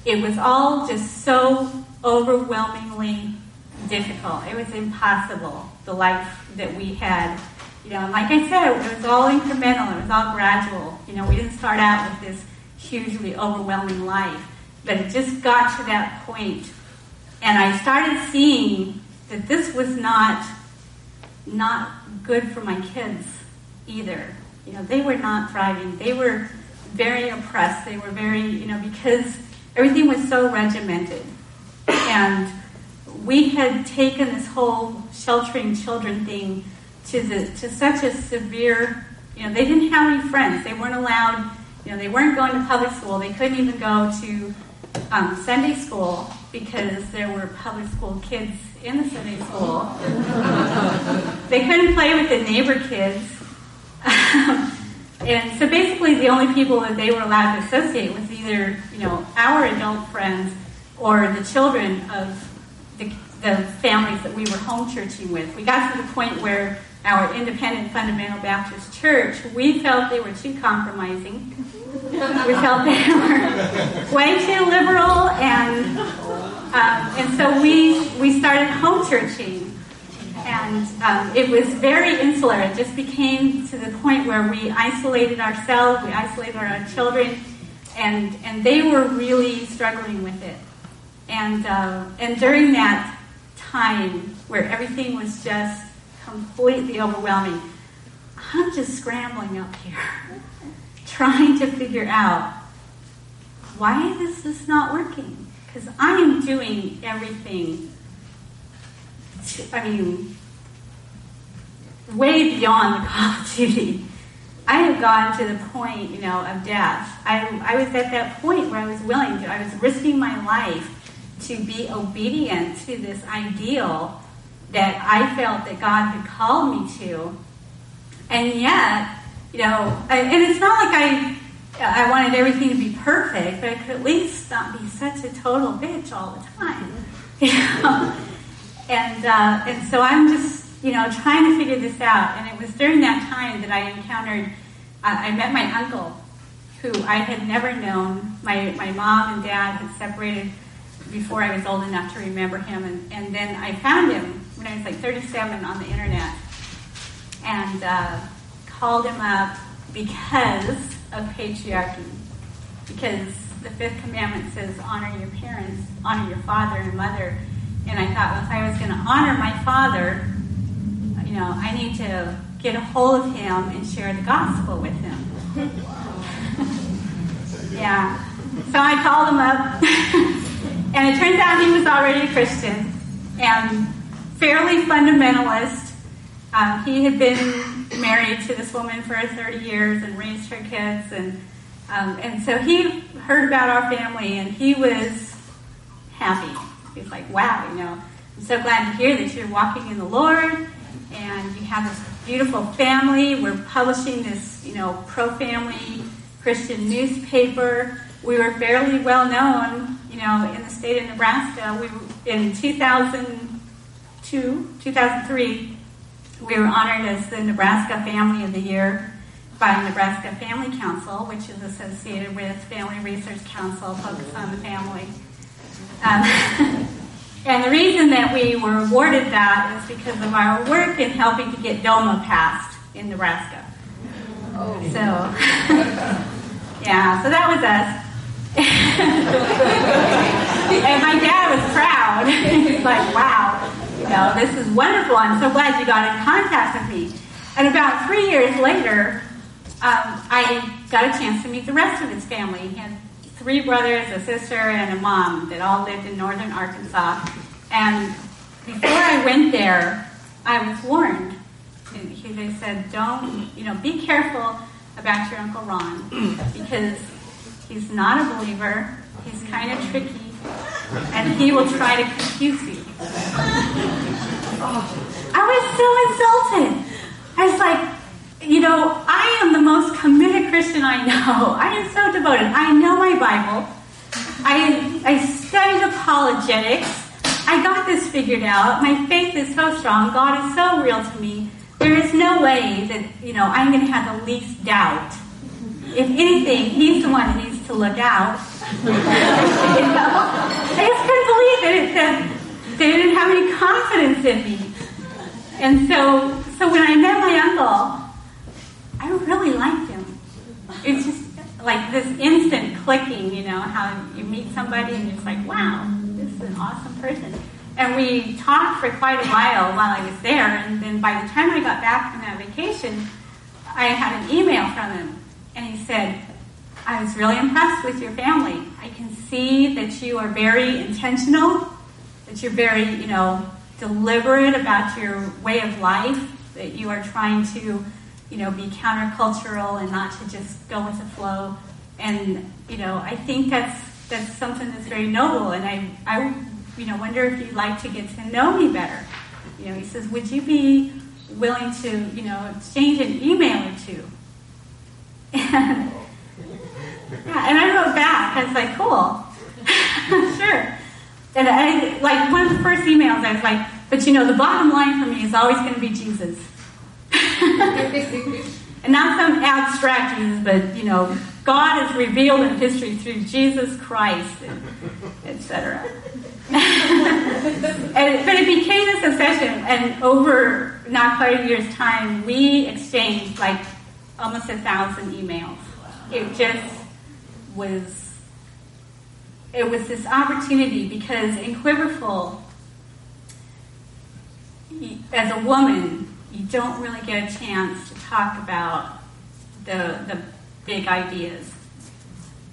it was all just so overwhelmingly difficult. It was impossible, the life that we had. You know, like I said, it was all incremental, it was all gradual. You know, we didn't start out with this hugely overwhelming life, but it just got to that point. And I started seeing that this was not not good for my kids either. You know, they were not thriving. They were very oppressed. They were very, you know, because everything was so regimented. And we had taken this whole sheltering children thing to the to such a severe you know they didn't have any friends. They weren't allowed you know they weren't going to public school. They couldn't even go to um, sunday school because there were public school kids in the sunday school. They couldn't play with the neighbor kids. And so basically the only people that they were allowed to associate with either you know our adult friends or the children of the, families that we were home churching with. We got to the point where our independent fundamental Baptist church, we felt they were too compromising. we felt they were way too liberal, and um, and so we we started home churching, and um, it was very insular. It just became to the point where we isolated ourselves, we isolated our children, and and they were really struggling with it. And, uh, and during that time where everything was just completely overwhelming, I'm just scrambling up here, trying to figure out why this is not working. Because I am doing everything, to, I mean, way beyond the Call of Duty. I have gone to the point, you know, of death. I, I was at that point where I was willing to, I was risking my life to be obedient to this ideal that I felt that God had called me to. And yet, you know, and it's not like I I wanted everything to be perfect, but I could at least not be such a total bitch all the time. You know? and uh, and so I'm just you know trying to figure this out. And it was during that time that I encountered. Uh, I met my uncle, who I had never known. My my mom and dad had separated before I was old enough to remember him, and, and then I found him when I was like 37 on the internet, and uh, called him up because of patriarchy. Because the fifth commandment says, honor your parents, honor your father and mother. And I thought, well, if I was going to honor my father, you know, I need to get a hold of him and share the gospel with him. yeah. So I called him up, and it turns out he was already a Christian and fairly fundamentalist. Um, he had been married to this woman for 30 years and raised her kids, and um, and so he heard about our family, and he was happy. He's like, "Wow, you know, I'm so glad to hear that you're walking in the Lord, and you have this beautiful family. We're publishing this, you know, pro-family Christian newspaper. We were fairly well known, you know, in the state of Nebraska. We in 2002, 2003." We were honored as the Nebraska Family of the Year by Nebraska Family Council, which is associated with Family Research Council, focused on the family. Um, and the reason that we were awarded that is because of our work in helping to get DOMA passed in Nebraska. Oh. So, yeah, so that was us. and my dad was proud. He's like, wow, you know, this is wonderful. I'm so glad you got in contact with me. And about three years later, um, I got a chance to meet the rest of his family. He had three brothers, a sister, and a mom that all lived in northern Arkansas. And before I went there, I was warned. He, they said, don't, you know, be careful about your Uncle Ron because he's not a believer. He's kind of tricky, and he will try to confuse you. Oh, I was so insulted. I was like, you know, I am the most committed Christian I know. I am so devoted. I know my Bible. I, I studied apologetics. I got this figured out. My faith is so strong. God is so real to me. There is no way that, you know, I'm going to have the least doubt. If anything, he's the one needs to look out. you know? I just couldn't believe it. They didn't have any confidence in me. And so, so when I met my uncle, I really liked him. It's just like this instant clicking, you know, how you meet somebody and it's like, wow, this is an awesome person. And we talked for quite a while while I was there, and then by the time I got back from that vacation, I had an email from him, and he said, I was really impressed with your family. I can see that you are very intentional, that you're very, you know, deliberate about your way of life, that you are trying to you know, be countercultural and not to just go with the flow. And, you know, I think that's, that's something that's very noble. And I, I, you know, wonder if you'd like to get to know me better. You know, he says, would you be willing to, you know, exchange an email or two? And, yeah, and I wrote back. I was like, cool. sure. And I, like, one of the first emails, I was like, but you know, the bottom line for me is always going to be Jesus. and not some abstract Jesus, but you know, God is revealed in history through Jesus Christ, etc. but it became this obsession, and over not quite a year's time, we exchanged like almost a thousand emails. It just was. It was this opportunity because in Quiverful, as a woman, you don't really get a chance to talk about the the big ideas.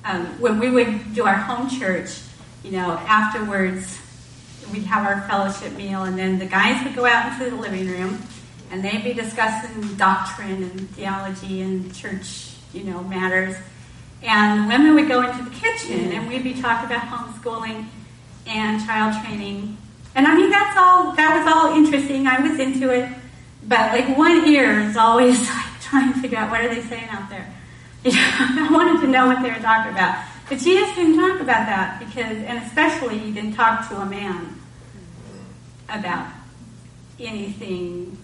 Um, when we would do our home church, you know, afterwards we'd have our fellowship meal, and then the guys would go out into the living room, and they'd be discussing doctrine and theology and church, you know, matters. And the women would go into the kitchen, and we'd be talking about homeschooling and child training. And I mean, that's all. That was all interesting. I was into it, but like one ear is always like trying to figure out what are they saying out there. You know, I wanted to know what they were talking about. But Jesus didn't talk about that because, and especially, he didn't talk to a man about anything.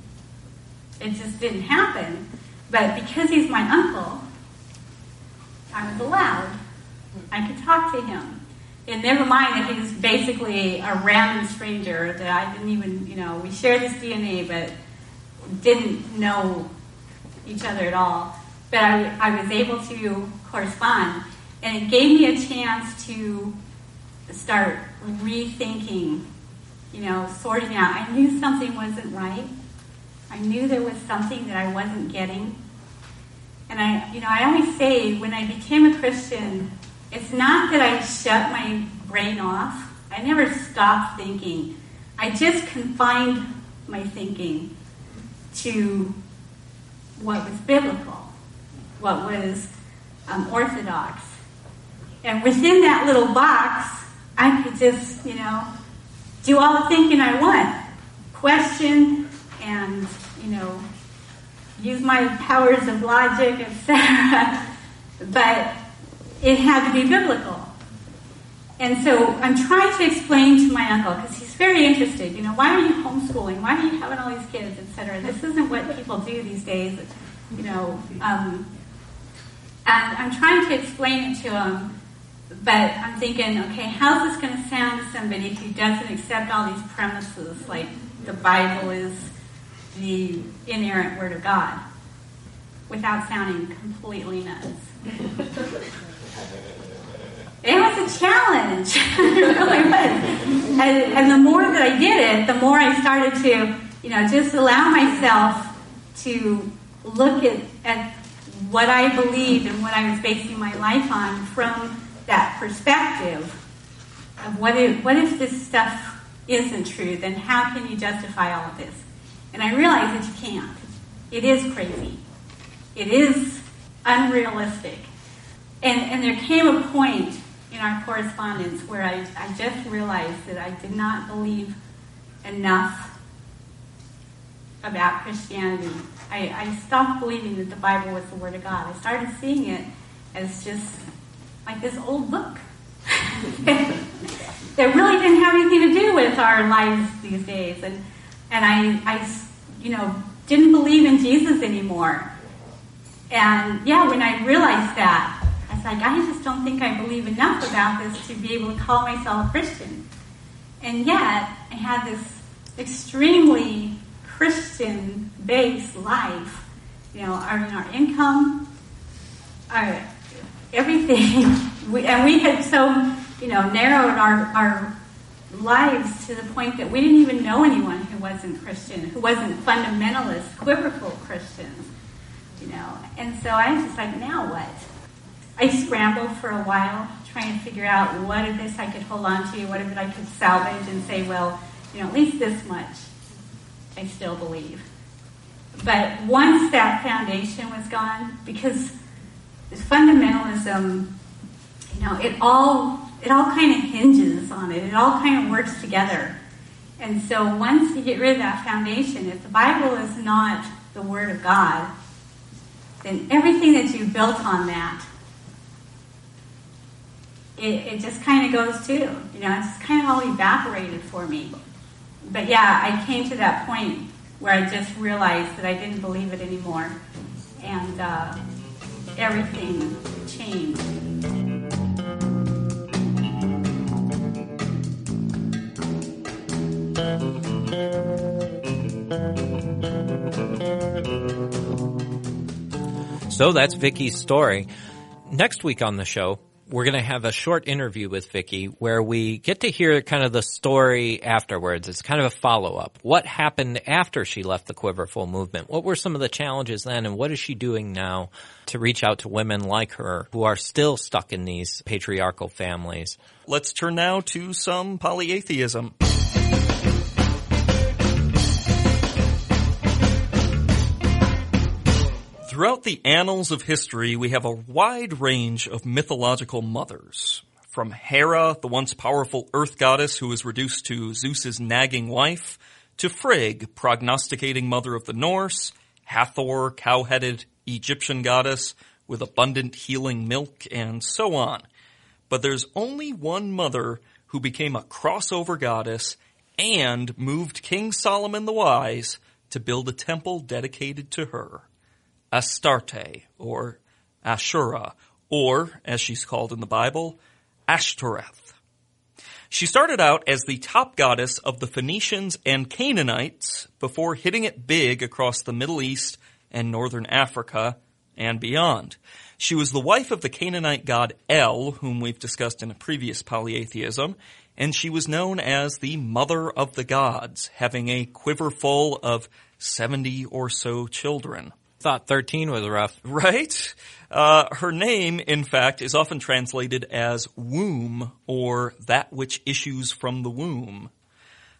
It just didn't happen. But because he's my uncle, I was allowed. I could talk to him. And never mind that he's basically a random stranger that I didn't even, you know, we share this DNA, but didn't know each other at all. But I, I was able to correspond. And it gave me a chance to start rethinking, you know, sorting out. I knew something wasn't right. I knew there was something that I wasn't getting. And I, you know, I always say when I became a Christian, it's not that I shut my brain off. I never stopped thinking. I just confined my thinking to what was biblical, what was um, orthodox. And within that little box, I could just, you know, do all the thinking I want, question and, you know, use my powers of logic, etc. but it had to be biblical. And so I'm trying to explain to my uncle, because he's very interested, you know, why are you homeschooling? Why are you having all these kids, etc.? This isn't what people do these days, you know. Um, and I'm trying to explain it to him, but I'm thinking, okay, how's this going to sound to somebody who doesn't accept all these premises, like the Bible is the inerrant Word of God, without sounding completely nuts? It was a challenge. it really was. And, and the more that I did it, the more I started to, you know, just allow myself to look at, at what I believed and what I was basing my life on from that perspective of what if, what if this stuff isn't true, then how can you justify all of this? And I realized that you can't. It is crazy. It is unrealistic. And, and there came a point in our correspondence where I, I just realized that I did not believe enough about Christianity. I, I stopped believing that the Bible was the Word of God. I started seeing it as just like this old book that really didn't have anything to do with our lives these days. And, and I, I, you know, didn't believe in Jesus anymore. And yeah, when I realized that, I was like, I just don't think I believe enough about this to be able to call myself a Christian. And yet, I had this extremely Christian based life. You know, our, our income, our everything. We, and we had so, you know, narrowed our, our lives to the point that we didn't even know anyone who wasn't Christian, who wasn't fundamentalist, quiverful Christians, you know. And so I was just like, now what? I scrambled for a while trying to figure out what of this I could hold on to, what of it I could salvage and say, well, you know, at least this much I still believe. But once that foundation was gone, because fundamentalism, you know, it all it all kind of hinges on it. It all kind of works together. And so once you get rid of that foundation, if the Bible is not the Word of God, then everything that you built on that, it, it just kind of goes too. You know, it's kind of all evaporated for me. But yeah, I came to that point where I just realized that I didn't believe it anymore. And uh, everything changed. So that's Vyckie's story. Next week on the show, we're going to have a short interview with Vicky where we get to hear kind of the story afterwards. It's kind of a follow up. What happened after she left the Quiverful movement? What were some of the challenges then, and what is she doing now to reach out to women like her who are still stuck in these patriarchal families? Let's turn now to some polyatheism. Throughout the annals of history, we have a wide range of mythological mothers. From Hera, the once powerful earth goddess who was reduced to Zeus's nagging wife, to Frigg, prognosticating mother of the Norse, Hathor, cow-headed Egyptian goddess with abundant healing milk, and so on. But there's only one mother who became a crossover goddess and moved King Solomon the Wise to build a temple dedicated to her. Astarte, or Asherah, or, as she's called in the Bible, Ashtoreth. She started out as the top goddess of the Phoenicians and Canaanites before hitting it big across the Middle East and Northern Africa and beyond. She was the wife of the Canaanite god El, whom we've discussed in a previous polytheism, and she was known as the Mother of the Gods, having a quiver full of 70 or so children. Thought 13 was rough. Right? Uh, her name, in fact, is often translated as womb or that which issues from the womb.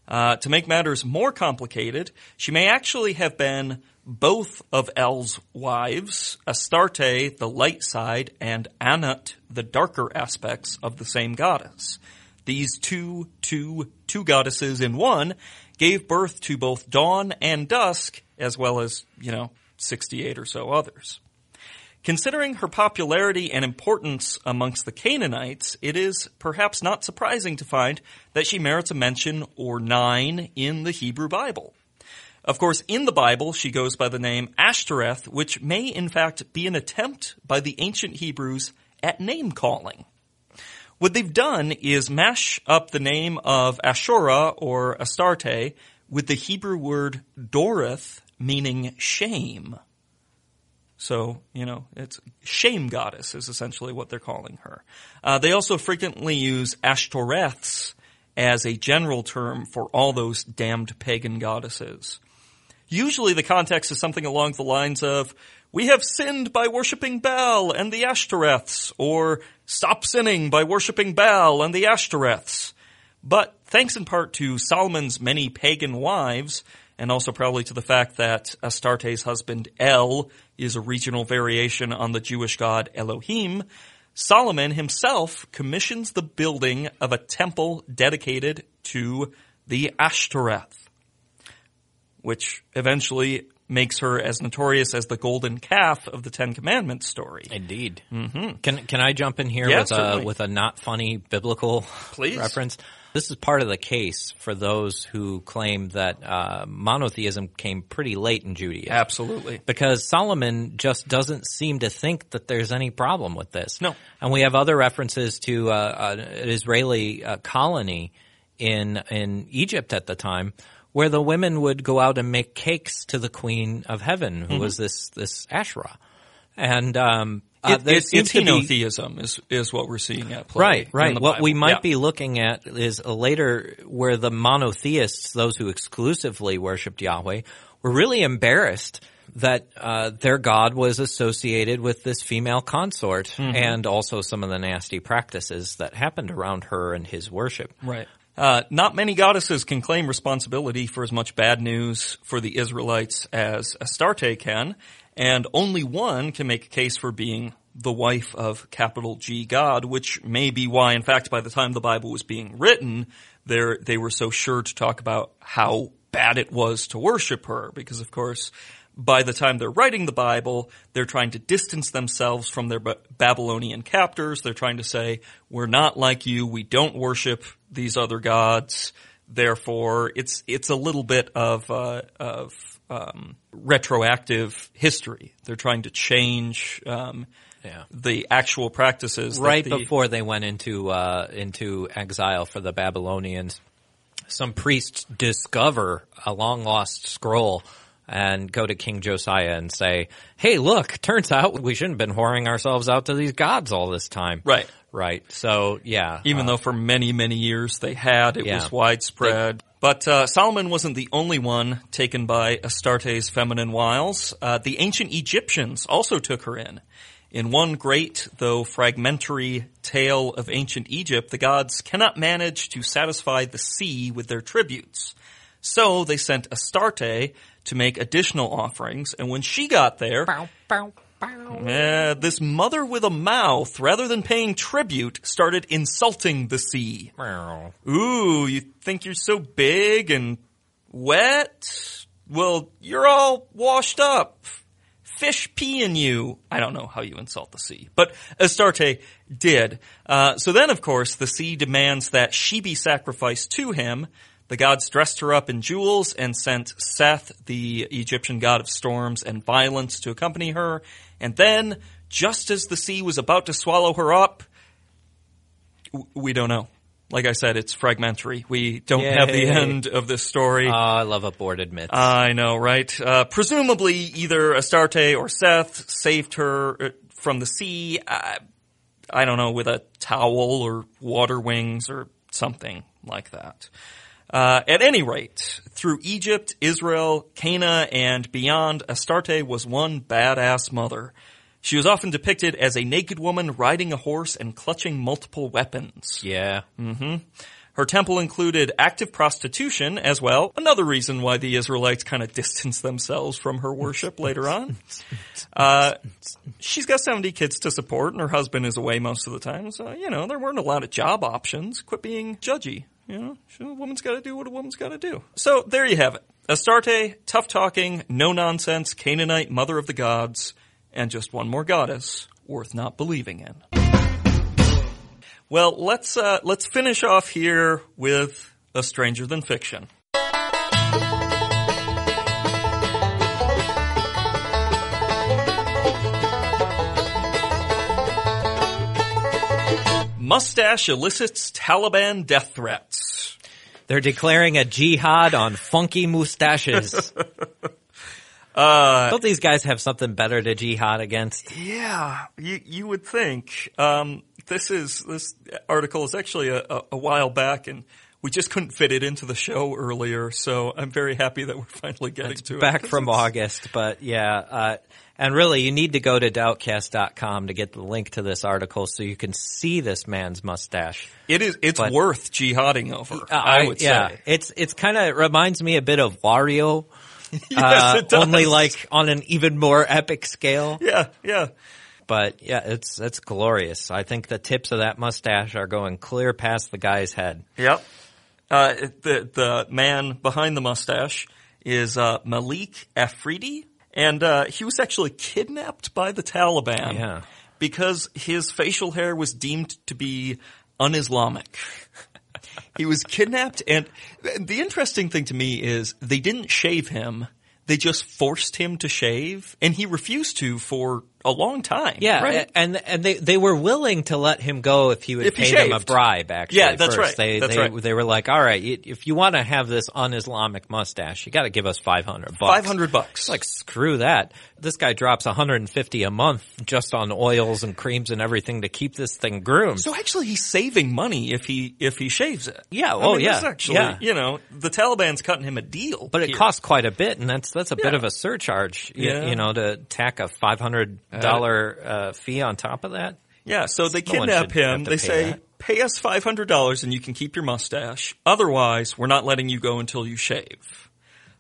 Uh, to make matters more complicated, she may actually have been both of El's wives, Astarte, the light side, and Anat, the darker aspects of the same goddess. These two, two, two goddesses in one gave birth to both dawn and dusk, as well as, you know, 68 or so others. Considering her popularity and importance amongst the Canaanites, it is perhaps not surprising to find that she merits a mention or nine in the Hebrew Bible. Of course, in the Bible, she goes by the name Ashtoreth, which may in fact be an attempt by the ancient Hebrews at name calling. What they've done is mash up the name of Asherah or Astarte with the Hebrew word Dorith, meaning shame. So, you know, it's shame goddess is essentially what they're calling her. Uh, they also frequently use Ashtoreths as a general term for all those damned pagan goddesses. Usually the context is something along the lines of, we have sinned by worshipping Baal and the Ashtoreths, or stop sinning by worshipping Baal and the Ashtoreths. But thanks in part to Solomon's many pagan wives, and also probably to the fact that Astarte's husband El is a regional variation on the Jewish god Elohim, Solomon himself commissions the building of a temple dedicated to the Ashtoreth, which eventually makes her as notorious as the golden calf of the Ten Commandments story. Indeed. Mm-hmm. Can can I jump in here Yeah, with certainly. a with a not funny biblical Please. reference? This is part of the case for those who claim that uh, monotheism came pretty late in Judaism. Absolutely. Because Solomon just doesn't seem to think that there's any problem with this. No. And we have other references to uh, an Israeli uh, colony in in Egypt at the time, where the women would go out and make cakes to the Queen of Heaven, who was this this Asherah, and um, uh, It, it's to be- henotheism is, is what we're seeing at play. Right, right. What we might Yeah. be looking at is a later where the monotheists, those who exclusively worshipped Yahweh, were really embarrassed that uh, their god was associated with this female consort Mm-hmm. and also some of the nasty practices that happened around her and his worship. Right. Uh, not many goddesses can claim responsibility for as much bad news for the Israelites as Astarte can, and only one can make a case for being the wife of capital G God, which may be why, in fact, by the time the Bible was being written, there they were so sure to talk about how bad it was to worship her, because of course, by the time they're writing the Bible, they're trying to distance themselves from their Babylonian captors. They're trying to say, we're not like you. We don't worship these other gods. Therefore, it's, it's a little bit of, uh, of, um, retroactive history. They're trying to change, um, Yeah. the actual practices. Right the- before they went into uh, into exile for the Babylonians, some priests discover a long lost scroll and go to King Josiah and say, "Hey, look, turns out we shouldn't have been whoring ourselves out to these gods all this time." Right. Right. So yeah, Even uh, though for many, many years they had, it Yeah. was widespread. But uh, Solomon wasn't the only one taken by Astarte's feminine wiles. Uh, the ancient Egyptians also took her in. In one great, though fragmentary, tale of ancient Egypt, the gods cannot manage to satisfy the sea with their tributes. So they sent Astarte to make additional offerings, and when she got there, bow, bow. This mother with a mouth, rather than paying tribute, started insulting the sea. Ooh, you think you're so big and wet? Well, you're all washed up. Fish pee in you. I don't know how you insult the sea, but Astarte did. Uh, so then, of course, the sea demands that she be sacrificed to him. The gods dressed her up in jewels and sent Seth, the Egyptian god of storms and violence, to accompany her. And then, just as the sea was about to swallow her up, we don't know. Like I said, it's fragmentary. We don't have the end of this story. Oh, I love aborted myths. I know, right? Uh, presumably, either Astarte or Seth saved her uh, from the sea. I, I don't know, with a towel or water wings or something like that. Uh, at any rate, through Egypt, Israel, Canaan, and beyond, Astarte was one badass mother. She was often depicted as a naked woman riding a horse and clutching multiple weapons. yeah. Her temple included active prostitution as well. Another reason why the Israelites kind of distanced themselves from her worship later on. Uh, she's got 70 kids to support and her husband is away most of the time. So, you know, there weren't a lot of job options. Quit being judgy. You know, a woman's got to do what a woman's got to do. So there you have it. Astarte, tough talking, no nonsense, Canaanite mother of the gods, and just one more goddess worth not believing in. Well, let's uh, let's finish off here with a stranger than fiction. Mustache elicits Taliban death threats. They're declaring a jihad on funky mustaches. Uh, Don't these guys have something better to jihad against? Yeah, you you would think. Um, this is this article is actually a, a, a while back, and we just couldn't fit it into the show earlier. So I'm very happy that we're finally getting to it. Back from August, but yeah, uh, and really you need to go to doubtcast.com to get the link to this article so you can see this man's mustache. It is. It's But- worth jihading over. Uh, I would yeah, say. it's it's kind of reminds me a bit of Wario, Yes, uh, it does. only like on an even more epic scale. Yeah, yeah. But yeah, it's it's glorious. I think the tips of that mustache are going clear past the guy's head. Yep. Uh, the the man behind the mustache is uh, Malik Afridi, and uh, he was actually kidnapped by the Taliban Yeah. because his facial hair was deemed to be un-Islamic. he was kidnapped, and the interesting thing to me is they didn't shave him; they just forced him to shave, and he refused to for a long time. Yeah, right? and and they they were willing to let him go if he would If he pay them a bribe. Actually, Yeah, that's first. right. They That's they right. they were like, all right, if you want to have this un-Islamic mustache, you got to give us five hundred bucks. Five hundred bucks. Like screw that. This guy drops 150 a month just on oils and creams and everything to keep this thing groomed. So actually, he's saving money if he if he shaves it. Yeah, I oh, mean, yeah, actually, yeah. you know, the Taliban's cutting him a deal, but it here. costs quite a bit, and that's that's a bit of a surcharge. y- Yeah. You, know, to tack a five hundred dollar uh, fee on top of that. Yeah, so they kidnap him. They say, that. "Pay us five hundred dollars, and you can keep your mustache. Otherwise, we're not letting you go until you shave."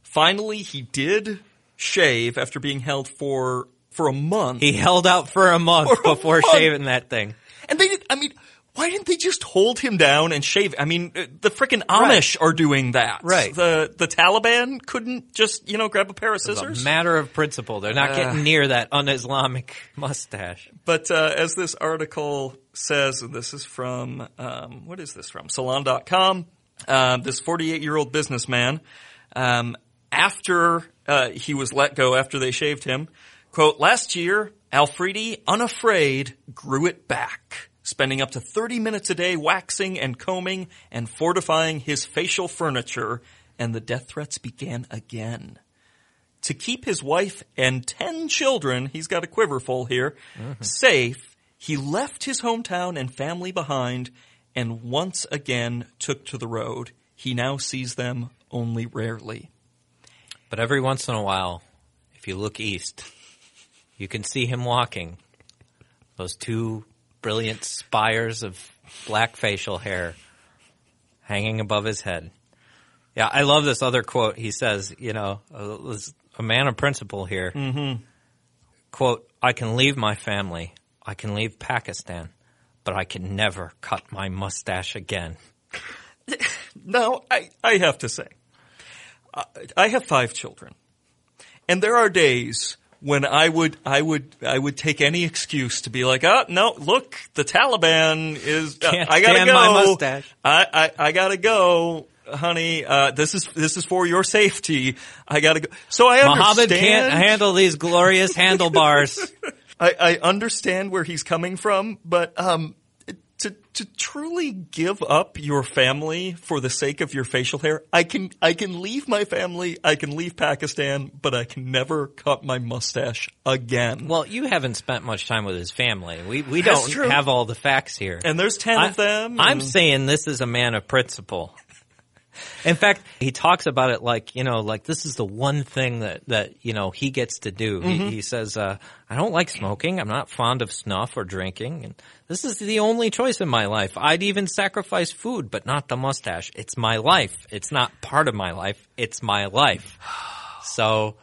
Finally, he did shave after being held for for a month. He held out for a month For a before month. shaving that thing. and they did. I mean. Why didn't they just hold him down and shave? I mean, uh, the frickin' Right. Amish are doing that. Right. The the Taliban couldn't just you know grab a pair of It's scissors. a matter of principle. They're not Uh. getting near that un-Islamic mustache. But uh, as this article says, and this is from, um, what is this from? Salon.com. Um, this 48 year old businessman, um, after uh, he was let go, after they shaved him, quote, last year, Afridi, unafraid, grew it back, spending up to 30 minutes a day waxing and combing and fortifying his facial furniture, and the death threats began again. to keep his wife and 10 children, he's got a quiver full here, mm-hmm. safe, he left his hometown and family behind and once again took to the road. He now sees them only rarely. But every once in a while, if you look east, you can see him walking. Those two brilliant spires of black facial hair hanging above his head. Yeah, I love this other quote. He says, you know, uh, a man of principle here. Mm-hmm. Quote, I can leave my family. I can leave Pakistan, but I can never cut my mustache again. Now, I, I have to say, I, I have five children, and there are days when I would, I would, I would take any excuse to be like, oh, no, look, the Taliban is, uh, I gotta go. my mustache. I, I, I gotta go. Honey, uh, this is this is for your safety. I gotta go. So I Muhammad understand. can't handle these glorious handlebars. I, I understand where he's coming from, but um, to truly give up your family for the sake of your facial hair, I can I can leave my family, I can leave Pakistan, but I can never cut my mustache again. Well, you haven't spent much time with his family. We we That's don't true. have all the facts here. and there's ten I, of them. I'm saying this is a man of principle. In fact, he talks about it like, you know, like this is the one thing that, that, you know, he gets to do. Mm-hmm. He, he says, uh, I don't like smoking. I'm not fond of snuff or drinking. And this is the only choice in my life. I'd even sacrifice food, but not the mustache. It's my life. It's not part of my life. It's my life. So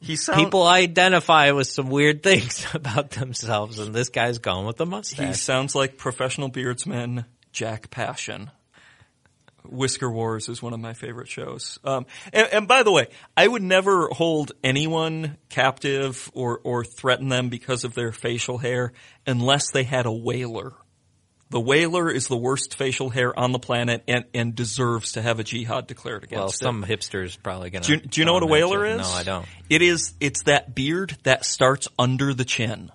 he sound, people identify with some weird things about themselves and this guy's gone with the mustache. he sounds like professional beardsman Jack Passion. Whisker Wars is one of my favorite shows. Um, and, and by the way, I would never hold anyone captive or, or threaten them because of their facial hair unless they had a whaler. The whaler is the worst facial hair on the planet and, and deserves to have a jihad declared against them. Well, it. some hipster's probably gonna. Do you, do you know what a whaler is? No, I don't. It is, it's that beard that starts under the chin.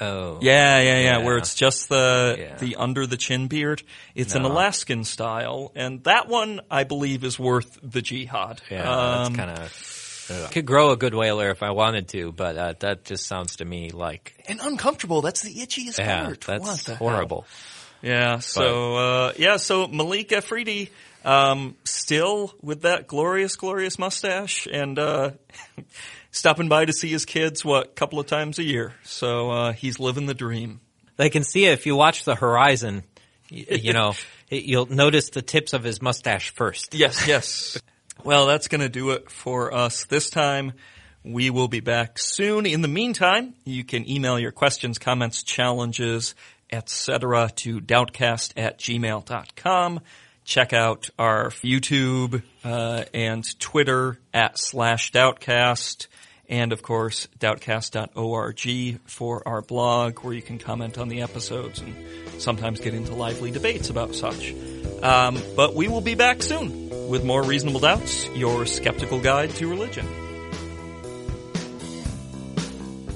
Oh, Yeah, yeah, yeah, Yeah. where it's just the Yeah. the under the chin beard. It's an Alaskan style, and that one I believe is worth the jihad. yeah. Um, that's kind of. Could grow a good whaler if I wanted to, but uh, that just sounds to me like and uncomfortable. That's the itchiest yeah, part. That's horrible. hell? Yeah. So uh, yeah. So Malik Afridi, um, still with that glorious, glorious mustache, and uh, stopping by to see his kids what a couple of times a year. So uh, he's living the dream. They can see it if you watch the horizon. y- you know, you'll notice the tips of his mustache first. Yes, yes. well, that's going to do it for us this time. We will be back soon. In the meantime, you can email your questions, comments, challenges, etc. to doubtcast at gmail.com. Check out our YouTube uh, and Twitter at slash doubtcast. And of course, doubtcast.org for our blog where you can comment on the episodes and sometimes get into lively debates about such. Um, but we will be back soon with more Reasonable Doubts, your skeptical guide to religion.